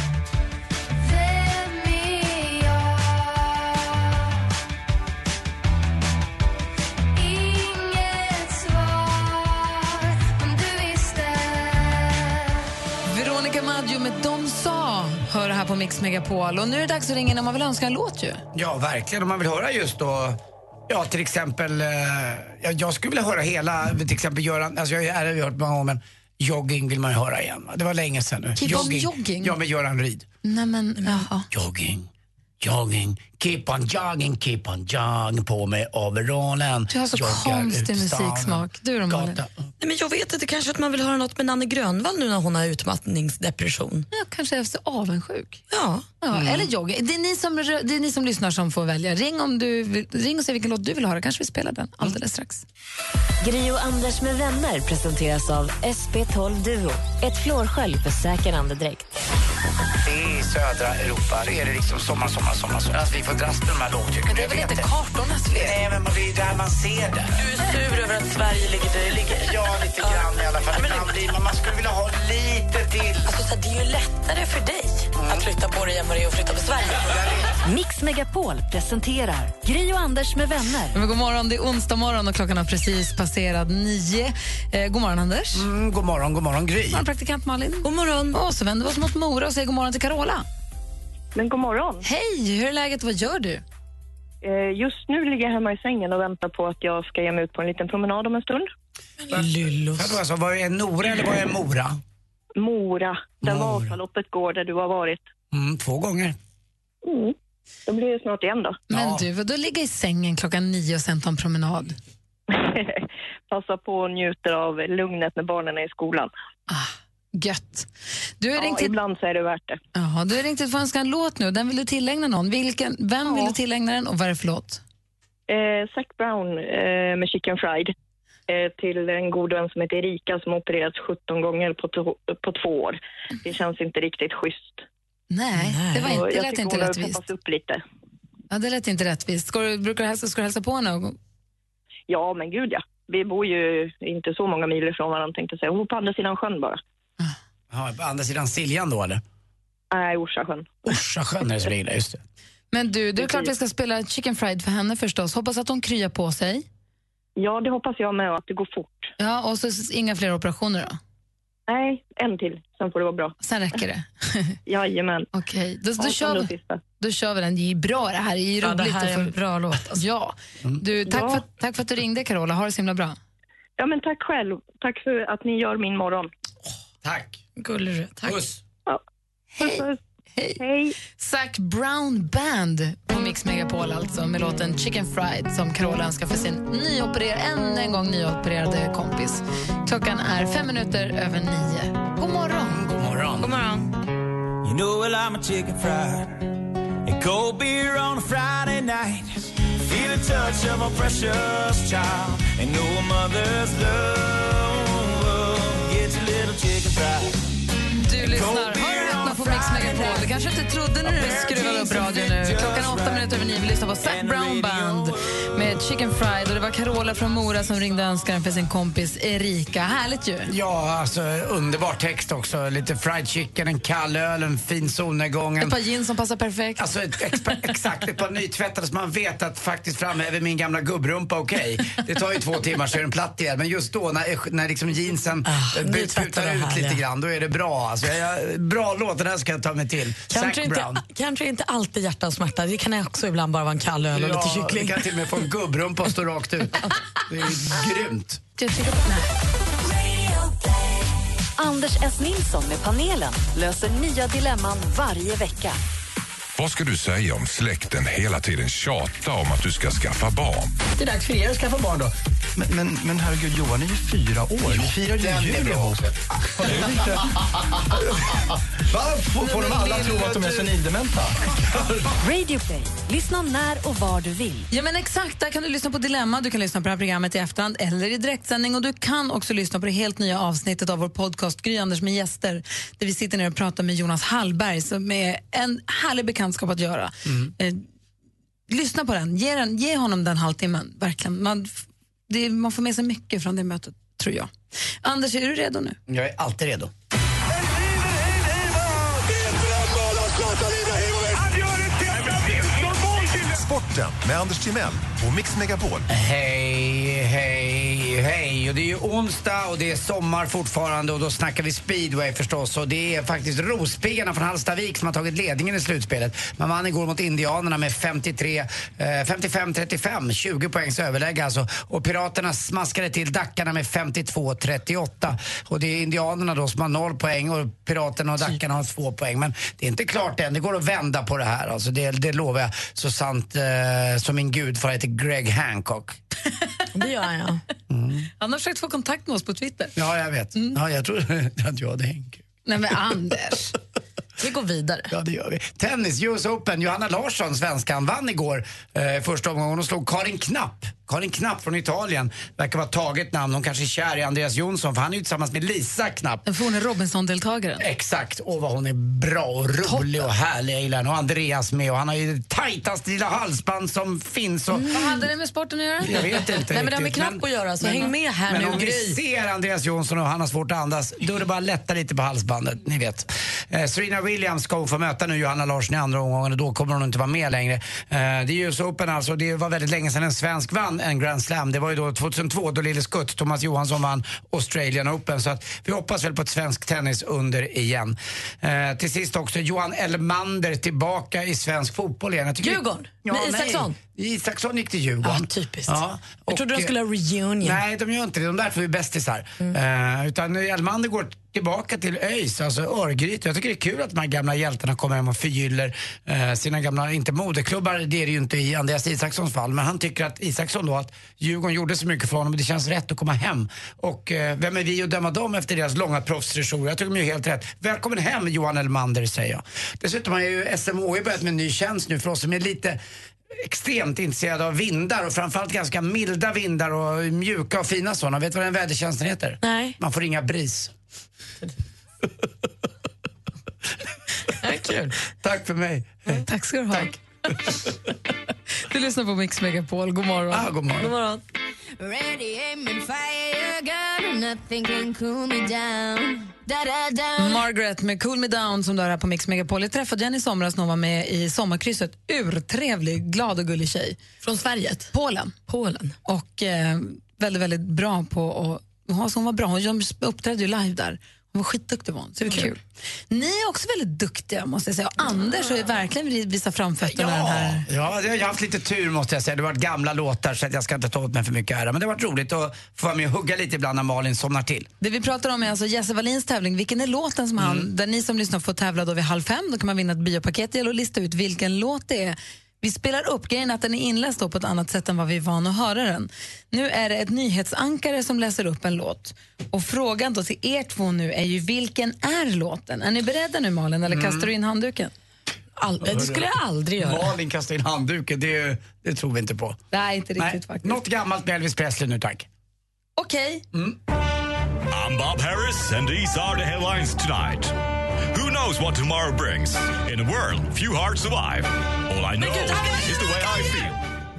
Veronica Maggio med De sa hör här på Mix Megapol. Och nu är det dags att ringa in om man vill önska en låt ju. Ja, verkligen. Om man vill höra just då Ja, till exempel, eh, ja, jag skulle vilja höra hela, till exempel Göran, alltså jag har ju hört många gånger men jogging vill man ju höra igen. Det var länge sedan nu. Keep on jogging? Ja, med Göran Ryd. Nej men, jaha. Jogging, jogging, keep on jogging, keep on jogging på med overallen. Du har så Joggar konstig musiksmak. Du då Malin? Nej, men jag vet inte, kanske att man vill höra något med Nanne Grönvall nu när hon har utmattningsdepression. Ja, kanske är så avundsjuk. Ja. Ja, Mm. Eller jogging. Det är, ni som, det är ni som lyssnar som får välja. Ring, om du vill, ring och säg vilken låt du vill höra. Kanske vi spelar den alldeles strax. Gri och Anders med vänner presenteras av SP12 Duo. Ett flårskölj för säker andedräkt. I södra Europa är det liksom sommar, sommar, sommar. sommar. Alltså, vi får dras med de här lågtrycken. Men det är väl inte kartornas fel? Nej, men det är där man ser det. Du är sur över att Sverige ligger där det ligger? Ja, lite grann i alla fall. Ibland blir man, man skulle vilja ha lite till. Alltså, så här, det är ju lättare för dig att flytta på dig än vad det är att flytta på Sverige. Mix Megapol presenterar Gri och Anders med vänner. Men god morgon, det är onsdag morgon och klockan har precis passerat nio. Eh, god morgon, Anders. Mm, god morgon, god morgon, Gry. God morgon, praktikant Malin. God morgon. Och så vänder vi oss mot Mora och säger god morgon till Carola. Men god morgon. Hej, hur är läget? Vad gör du? Eh, Just nu ligger jag hemma i sängen och väntar på att jag ska ge mig ut på en liten promenad om en stund. Lyllos. Alltså, var är Nora eller var är Mora? Mora, där Mora. Vasaloppet går, där du har varit. Mm, två gånger. Mm. Då blir det snart igen då. Men du, vad då ligga i sängen klockan nio och sen ta en promenad? Passa på och njuter av lugnet när barnen är i skolan. Gött. Du har Ja, ringt ibland så är det värt det. Jaha, du har ringt hit för att önska en låt nu. Den vill du tillägna någon. Vilken, vem vill du tillägna den och vad är det för låt? Eh, Zac Brown eh, med Chicken Fried eh, till en god vän som heter Erika som opererats 17 gånger på, to- på två år. Det känns inte riktigt schysst. Nej, det, var inte, det jag lät inte rättvist. peppat upp lite. Ja, det lät inte rättvist. Ska du, brukar du hälsa, ska du hälsa på henne? Ja, men gud ja. Vi bor ju inte så många mil ifrån varandra tänkte jag säga. Hon bor på andra sidan sjön bara. Ja, på andra sidan Siljan då eller? Nej, Orsasjön. Orsasjön är det som ligger där, just det. Men du, det är klart vi ska spela Chicken Fried för henne förstås. Hoppas att hon kryar på sig. Ja, det hoppas jag med och att det går fort. Ja, och så inga fler operationer då? Nej, en till. Sen får det vara bra. Sen räcker det. Jajamän. Okej, då, då, Ja, kör vi, då kör vi den. Det är bra det här. Det är Ja, roligt. det här är en bra låt. Alltså. Ja. Du, tack, Ja. För, tack för att du ringde Carola. Ha det så himla bra. Ja, men tack själv. Tack för att ni gör min morgon. Tack. Gullig tack. Puss. Hej. Hej. Hej. Zac Brown Band på Mix Megapol alltså med låten Chicken Fried som Carola önskar för sin nyopererade, än en gång nyopererade kompis. Klockan är fem minuter över nio. God morgon! God morgon. God morgon. You know well I'm a chicken fried and cold beer on a Friday night. Feel the touch of a precious child and know a mother's love du lyssnar på Mix Megapol. Du kanske inte trodde när du skruvade upp radion nu. Klockan är åtta minuter över nio. Vi lyssnar på Zac Brown Band med Chicken Fried. Och det var Carola från Mora som ringde den för sin kompis Erika. Härligt ju. Ja, alltså underbar text också. Lite fried chicken, en kall öl, en fin solnedgång. Ett par jeans som passar perfekt. alltså ett, exakt, ett par nytvättade så man vet att faktiskt framhäver min gamla gubbrumpa okej. Det tar ju två timmar så är den platt igen. Men just då när, när liksom jeansen ah, putar ut här, lite ja. grann, då är det bra. Alltså, jag, bra låt, den här ska jag ta mig till. Zac Brown. inte, är inte alltid hjärta och smärta. Det kan också ibland bara vara en kall öl och lite Ja, kyckling. det kan till och med få en gubbrumpa att stå rakt ut. Det är grymt. Anders S. Nilsson med panelen löser nya dilemman varje vecka. Vad ska du säga om släkten hela tiden tjatar om att du ska skaffa barn? Det är dags för er att skaffa barn då. Men, men, men herregud, Johan är ju fyra år. Ni firar ju jul bra ihop. Va? Får, får de alla tro att de är senildementa? Radio Play. Lyssna när och var du vill. Ja, men exakt. Där kan du lyssna på Dilemma, du kan lyssna på det här programmet i efterhand eller i direktsändning. Och du kan också lyssna på det helt nya avsnittet av vår podcast Gry Anders med gäster där vi sitter ner och pratar med Jonas Hallberg som är en härlig bekantskap att göra. Eh, lyssna på den. Ge, den, ge honom den halvtimmen. Verkligen. Man, det, man får med sig mycket från det mötet, tror jag. Anders, är du redo nu? Jag är alltid redo. Sporten med Anders Timell och Mix Megapol. Hej, hej, hej. Och det är ju onsdag och det är sommar fortfarande och då snackar vi speedway förstås. Och det är faktiskt Rospiggarna från Hallstavik som har tagit ledningen i slutspelet. Man vann igår mot Indianerna med 53, eh, 55-35, 20 poängs överläge alltså. Och Piraterna smaskade till Dackarna med 52-38. Och det är Indianerna då som har noll poäng och Piraterna och Dackarna har två poäng. Men det är inte klart än, det går att vända på det här alltså. Det, det lovar jag. Så sant eh, som min gudfar heter Greg Hancock. Det gör. Han har försökt få kontakt med oss på Twitter. Ja, jag vet. Ja, jag tror att jag hade Henke. Nej men Anders. Vi går vidare. Ja, det gör vi. Tennis, US Open. Johanna Larsson, svenskan, vann igår eh, första omgången och slog Karin Knapp. Karin Knapp från Italien. Verkar vara taget namn. Hon kanske är kär i Andreas Jonsson för han är ju tillsammans med Lisa Knapp. Den forne Robinson-deltagaren. Exakt. Och vad hon är bra och rolig och härlig. Jag gillar. Och Andreas med. Och han har ju tajtaste lilla halsband som finns. Och... Vad hade det med sporten att göra? Jag vet inte Nej, men det har med riktigt, knapp att göra, så häng med här men nu, om Gry. vi ser Andreas Jonsson och han har svårt att andas, då är det bara att lätta lite på halsbandet, ni vet. Eh, Serena Williams ska hon få möta nu Johanna Larsson i andra omgången och då kommer hon inte vara med längre. Eh, det är US Open alltså, det var väldigt länge sedan en svensk vann en Grand Slam. Det var ju då 2002 då Lille Skutt, Thomas Johansson vann Australian Open. Så att vi hoppas väl på ett svenskt tennis under igen. Eh, till sist också Johan Elmander tillbaka i svensk fotboll igen. Djurgården? Ja, Med nej. Isaksson? Isaksson gick till Djurgården. Ja, typiskt. Ja, Jag trodde de och, skulle ha reunion. Nej, de gör inte det. De där två är bästisar. Eh, utan Elmander går tillbaka till ÖIS, alltså Örgryte. Jag tycker det är kul att de här gamla hjältarna kommer hem och förgyller eh, sina gamla, inte moderklubbar, det är det ju inte i Andreas Isakssons fall, men han tycker att Isaksson då, att Djurgården gjorde så mycket för honom och det känns rätt att komma hem. Och eh, vem är vi att döma dem efter deras långa proffsresor? Jag tycker de gör helt rätt. Välkommen hem Johan Elmander, säger jag. Dessutom har ju SMHI börjat med en ny tjänst nu för oss som är lite extremt intresserade av vindar och framförallt ganska milda vindar och mjuka och fina sådana. Vet du vad den vädertjänsten heter? Nej. Man får ringa BRIS. Kul. Tack för mig. Tack ska du ha. Du lyssnar på Mix Megapol. God morgon. Ah, god morgon. God morgon. Ready, aim and fire, gun. Nothing can cool me down. Da, da, da. Margaret med Cool Me Down som du har här på Mix Megapol. Jag träffade henne i somras när hon var med i Sommarkrysset. Urtrevlig, glad och gullig tjej. Från Sverige? Polen. Polen. Och eh, väldigt, väldigt bra på att... Ja, så hon var bra. Hon uppträdde ju live där. Hon var skitduktig var hon, så det var kul. Ni är också väldigt duktiga måste jag säga. Och Anders har ju verkligen visat framfötterna den här. Ja, jag har haft lite tur måste jag säga. Det har varit gamla låtar så jag ska inte ta åt mig för mycket ära. Men det har varit roligt att få vara med och hugga lite ibland när Malin somnar till. Det vi pratar om är alltså Jesse Wallins tävling. Vilken är låten som han, där ni som lyssnar får tävla då vid halv fem. Då kan man vinna ett biopaket. Det gäller att lista ut vilken låt det är. Vi spelar upp, grejen att den är inläst då på ett annat sätt än vad vi är vana att höra den. Nu är det ett nyhetsankare som läser upp en låt. Och frågan då till er två nu är ju vilken är låten? Är ni beredda nu Malin eller kastar du in handduken? All, det skulle jag aldrig göra. Malin kastar in handduken, det, det tror vi inte på. Nej, inte riktigt Nej, faktiskt. Något gammalt med Elvis Presley nu tack. Okej. I'm Bob Harris, and these are the headlines tonight. Who knows what tomorrow brings? In a world, few hearts survive. All I know is the way I feel.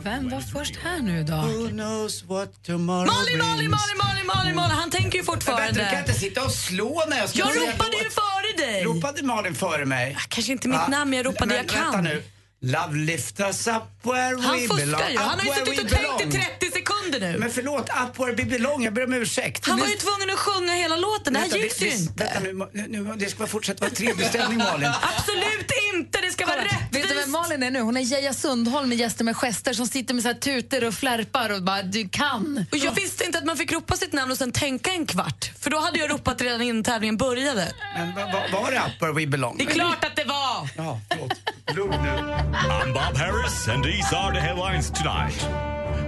Vem var först här nu då? Who knows what tomorrow Malin, brings? Malin, Malin, Malin, Malin. Han tänker ju Men vänta, du kan fortfarande. inte sitta och slå när jag ska Jag ropade ju före dig. Ropade Malin före mig? Kanske inte mitt Va? namn, jag ropade Men jag kan. Vänta nu. Love lift us up where Han we belong. fuskar ju. Han har ju suttit och tänkt i belong. 30 sekunder nu. Men förlåt, up where we belong. Jag ber om ursäkt. Han var ju tvungen att sjunga hela låten. Det här gick ju inte. Vänta nu, nu, nu, det ska bara fortsätta vara trevlig stämning Malin. Absolut inte! Det ska vara Kolla, Vet du vem rättvist. Malin är nu? Hon är Geja Sundholm med gäster med gester som sitter med så här tutor och flärpar och bara du kan. Och jag visste inte att man fick ropa sitt namn och sen tänka en kvart. För då hade jag ropat redan innan tävlingen började. Men va- va- var det up where we belong? Det är klart att det var! Ja, förlåt. I'm Bob Harris, and these are the headlines tonight.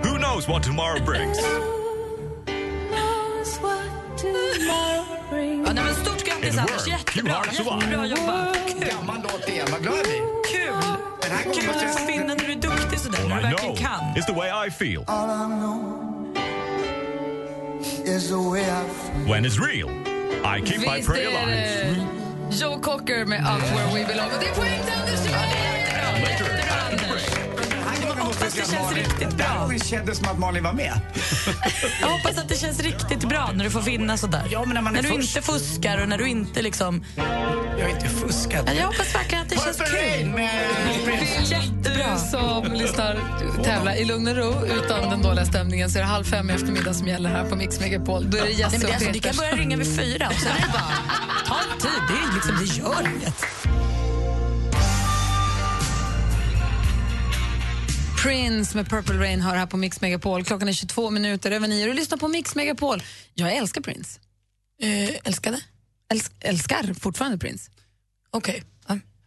Who knows what tomorrow brings? Ja, nej, men stort grattis Anders, jättebra. Jättebra jobbat. Kul. Gammal låt igen, vad glad jag blir. Kul. Den här kommer Kul måste att jag- finna när du är duktig sådär, när All du I verkligen know kan. is the way I feel. Is the way I When it's real, I keep my Visst prayer är alive. det Joe Cocker med Up Where We Belong. Och det är poäng till Anders! Ja, Hoppas det känns riktigt Det här gången kändes som att Malin var med. Jag hoppas att det känns riktigt bra när du får vinna sådär. Ja, men när man är du först. inte fuskar och när du inte liksom... Jag har inte fuskat. Ja, Jag hoppas verkligen att det känns Purple kul. med Jättebra. Du som lyssnar tävla i lugn och ro utan den dåliga stämningen så är det halv fem i eftermiddag som gäller här på Mix Megapol. Då är det Nej, Jesse men det, och alltså, det Peter. kan börja ringa vid fyra och sen är det bara... Ta en tid, det, är liksom, det gör inget. Prince med Purple Rain hör här på Mix Megapol. Klockan är 22 minuter över nio. Du lyssnar på Mix Megapol. Jag älskar Prince. Eh, älskade? Äls älskar fortfarande Prince. Okej.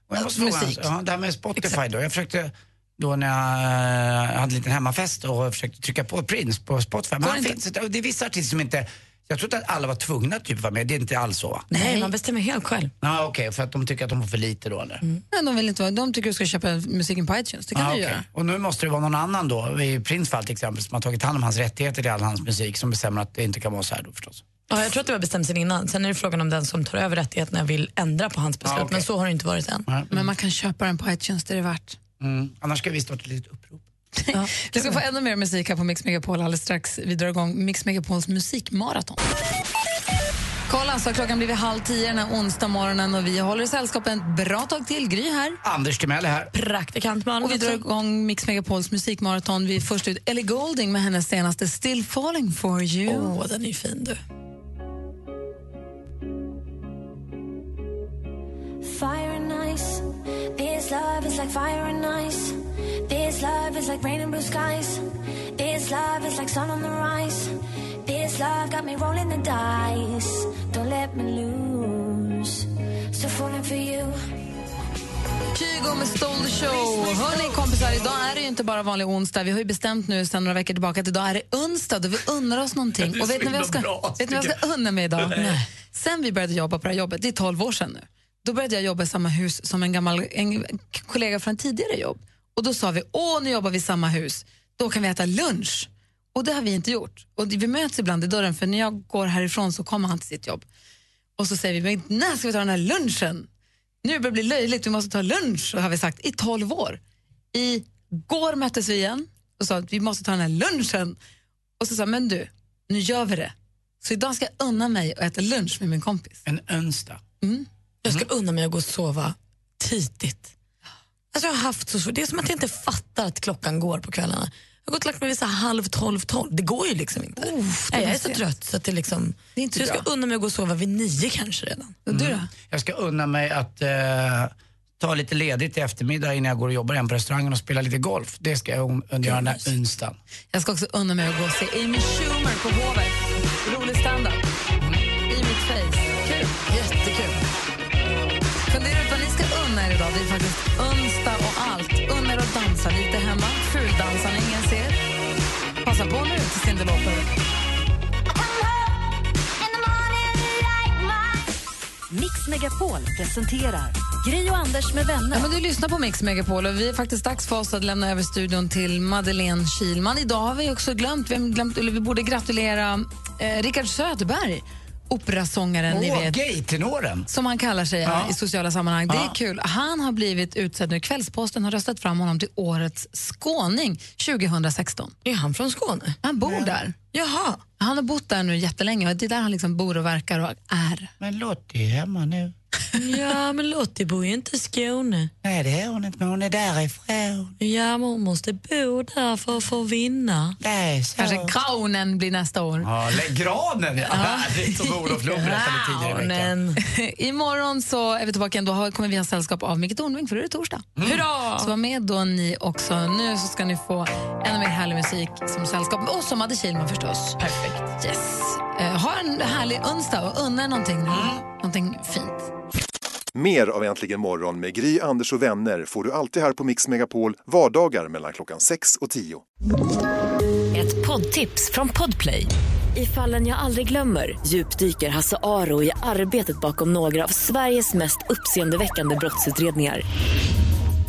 Och jag måste fråga, Musik. ja, det här med Spotify då. Jag försökte då när jag eh, hade en liten hemmafest och försökte trycka på Prince på Spotify. Men han finns, det är vissa artister som inte, jag trodde att alla var tvungna att typ vara med, det är inte alls så. Nej, man bestämmer helt själv. Ja, okej, för att de tycker att de får för lite då eller? Men de, vill inte vara, de tycker du ska köpa musiken på iTunes. Det kan Ja, du okej. göra. Och nu måste det vara någon annan då, i Prince fall till exempel, som har tagit hand om hans rättigheter till all hans musik som bestämmer att det inte kan vara så här då förstås. Ja, jag tror att det var bestämt sen innan. Sen är det frågan om den som tar över rättigheterna vill ändra på hans beslut. Ja, okej. Men så har det inte varit än. Men man kan köpa den på iTunes, det är det värt. Mm. Annars ska vi starta ett litet upprop. Vi ska få ännu mer musik här på Mix Megapol alldeles strax. Vi drar igång Mix Megapols musikmaraton. Kolla, så har klockan blivit halv tio den här onsdag morgonen och vi håller sällskap ett bra tag till. Gry här. Anders Timell är här. Praktikant Malin Och vi drar igång Mix Megapols musikmaraton. Vi är först ut Ellie Goulding med hennes senaste Still falling for you. Åh, den är fin du. Fire and ice. This love is like fire and ice. This love is like rain and blue skies. This love is like sun on the rise. This love got me rolling the dice. Don't let me lose. So falling for you. Kygo med Stole the show. Hörni kompisar, idag är det ju inte bara vanlig onsdag. Vi har ju bestämt nu sedan några veckor tillbaka att idag är det onsdag då vi unnar oss någonting. Och vet ni vad jag ska, bra, vet ni vad jag ska unna mig idag? Nej. Sen vi började jobba på det här jobbet, det är 12 år sedan nu. Då började jag jobba i samma hus som en gammal en kollega från tidigare jobb. Och då sa vi, åh nu jobbar vi i samma hus, då kan vi äta lunch. Och det har vi inte gjort. Och vi möts ibland i dörren för när jag går härifrån så kommer han till sitt jobb. Och så säger vi, men när ska vi ta den här lunchen? Nu börjar det bli löjligt, vi måste ta lunch, har vi sagt i 12 år. I går möttes vi igen och sa att vi måste ta den här lunchen. Och så sa men du, nu gör vi det. Så idag ska jag unna mig att äta lunch med min kompis. En önsdag. Jag ska unna mig att gå och sova tidigt. Alltså jag har haft så svårt. Det är som att jag inte fattar att klockan går på kvällarna. Jag har gått och lagt mig vid så halv tolv, tolv. Det går ju liksom inte. det Nej, jag är så sent. trött så att det liksom... Det är inte så jag ska bra. unna mig att gå och sova vid nio kanske redan. Och du då? Jag ska unna mig att eh, ta lite ledigt i eftermiddag innan jag går och jobbar igen på restaurangen och spela lite golf. Det ska jag göra den här onsdagen. Jag ska också unna mig att gå och se Amy Schumer på Hovet. Rolig standup. Det är faktiskt onsdag och allt. Unna er att dansa lite hemma. Fuldansa när ingen ser. Passa på nu till Cyndi Lauper. Mix Megapol presenterar Gri och Anders med vänner. Ja, men du lyssnar på Mix Megapol och vi är faktiskt dags för oss att lämna över studion till Madeleine Kilman. Idag har vi också glömt, vi, glömt eller vi borde gratulera eh, Rickard Söderberg, operasångaren ni Åh, vet. gay-tenoren! Som han kallar sig Ja. i sociala sammanhang. Det är Ja. kul. Han har blivit utsedd nu. Kvällsposten har röstat fram honom till årets skåning 2016. Är han från Skåne? Han bor där. Jaha. Han har bott där nu jättelänge och det är där han liksom bor och verkar och är. Men Lottie är hemma nu. Ja, men Lottie bor ju inte i Skåne. Nej, det är hon inte, men hon är därifrån. Ja, men hon måste bo där för att få vinna. Det är så. Kanske Kraunen blir nästa år. Ja, granen, ja. Härligt som Olof Lund berättade tidigare i veckan. Imorgon så är vi tillbaka igen. Då har- kommer vi ha sällskap av Micke Tornving för då är det torsdag. Mm. Hurra! Så var med då ni också. Nu så ska ni få ännu mer härlig musik som sällskap. Och som Madde Kihlman förstås. Perfekt. Yes. Eh, ha en härlig onsdag och unna någonting, Mm. någonting fint. Mer av Äntligen morgon med Gry, Anders och vänner får du alltid här på Mix Megapol vardagar mellan klockan 6 och 10. Ett poddtips från Podplay. I fallen jag aldrig glömmer djupdyker Hasse Aro i arbetet bakom några av Sveriges mest uppseendeväckande brottsutredningar.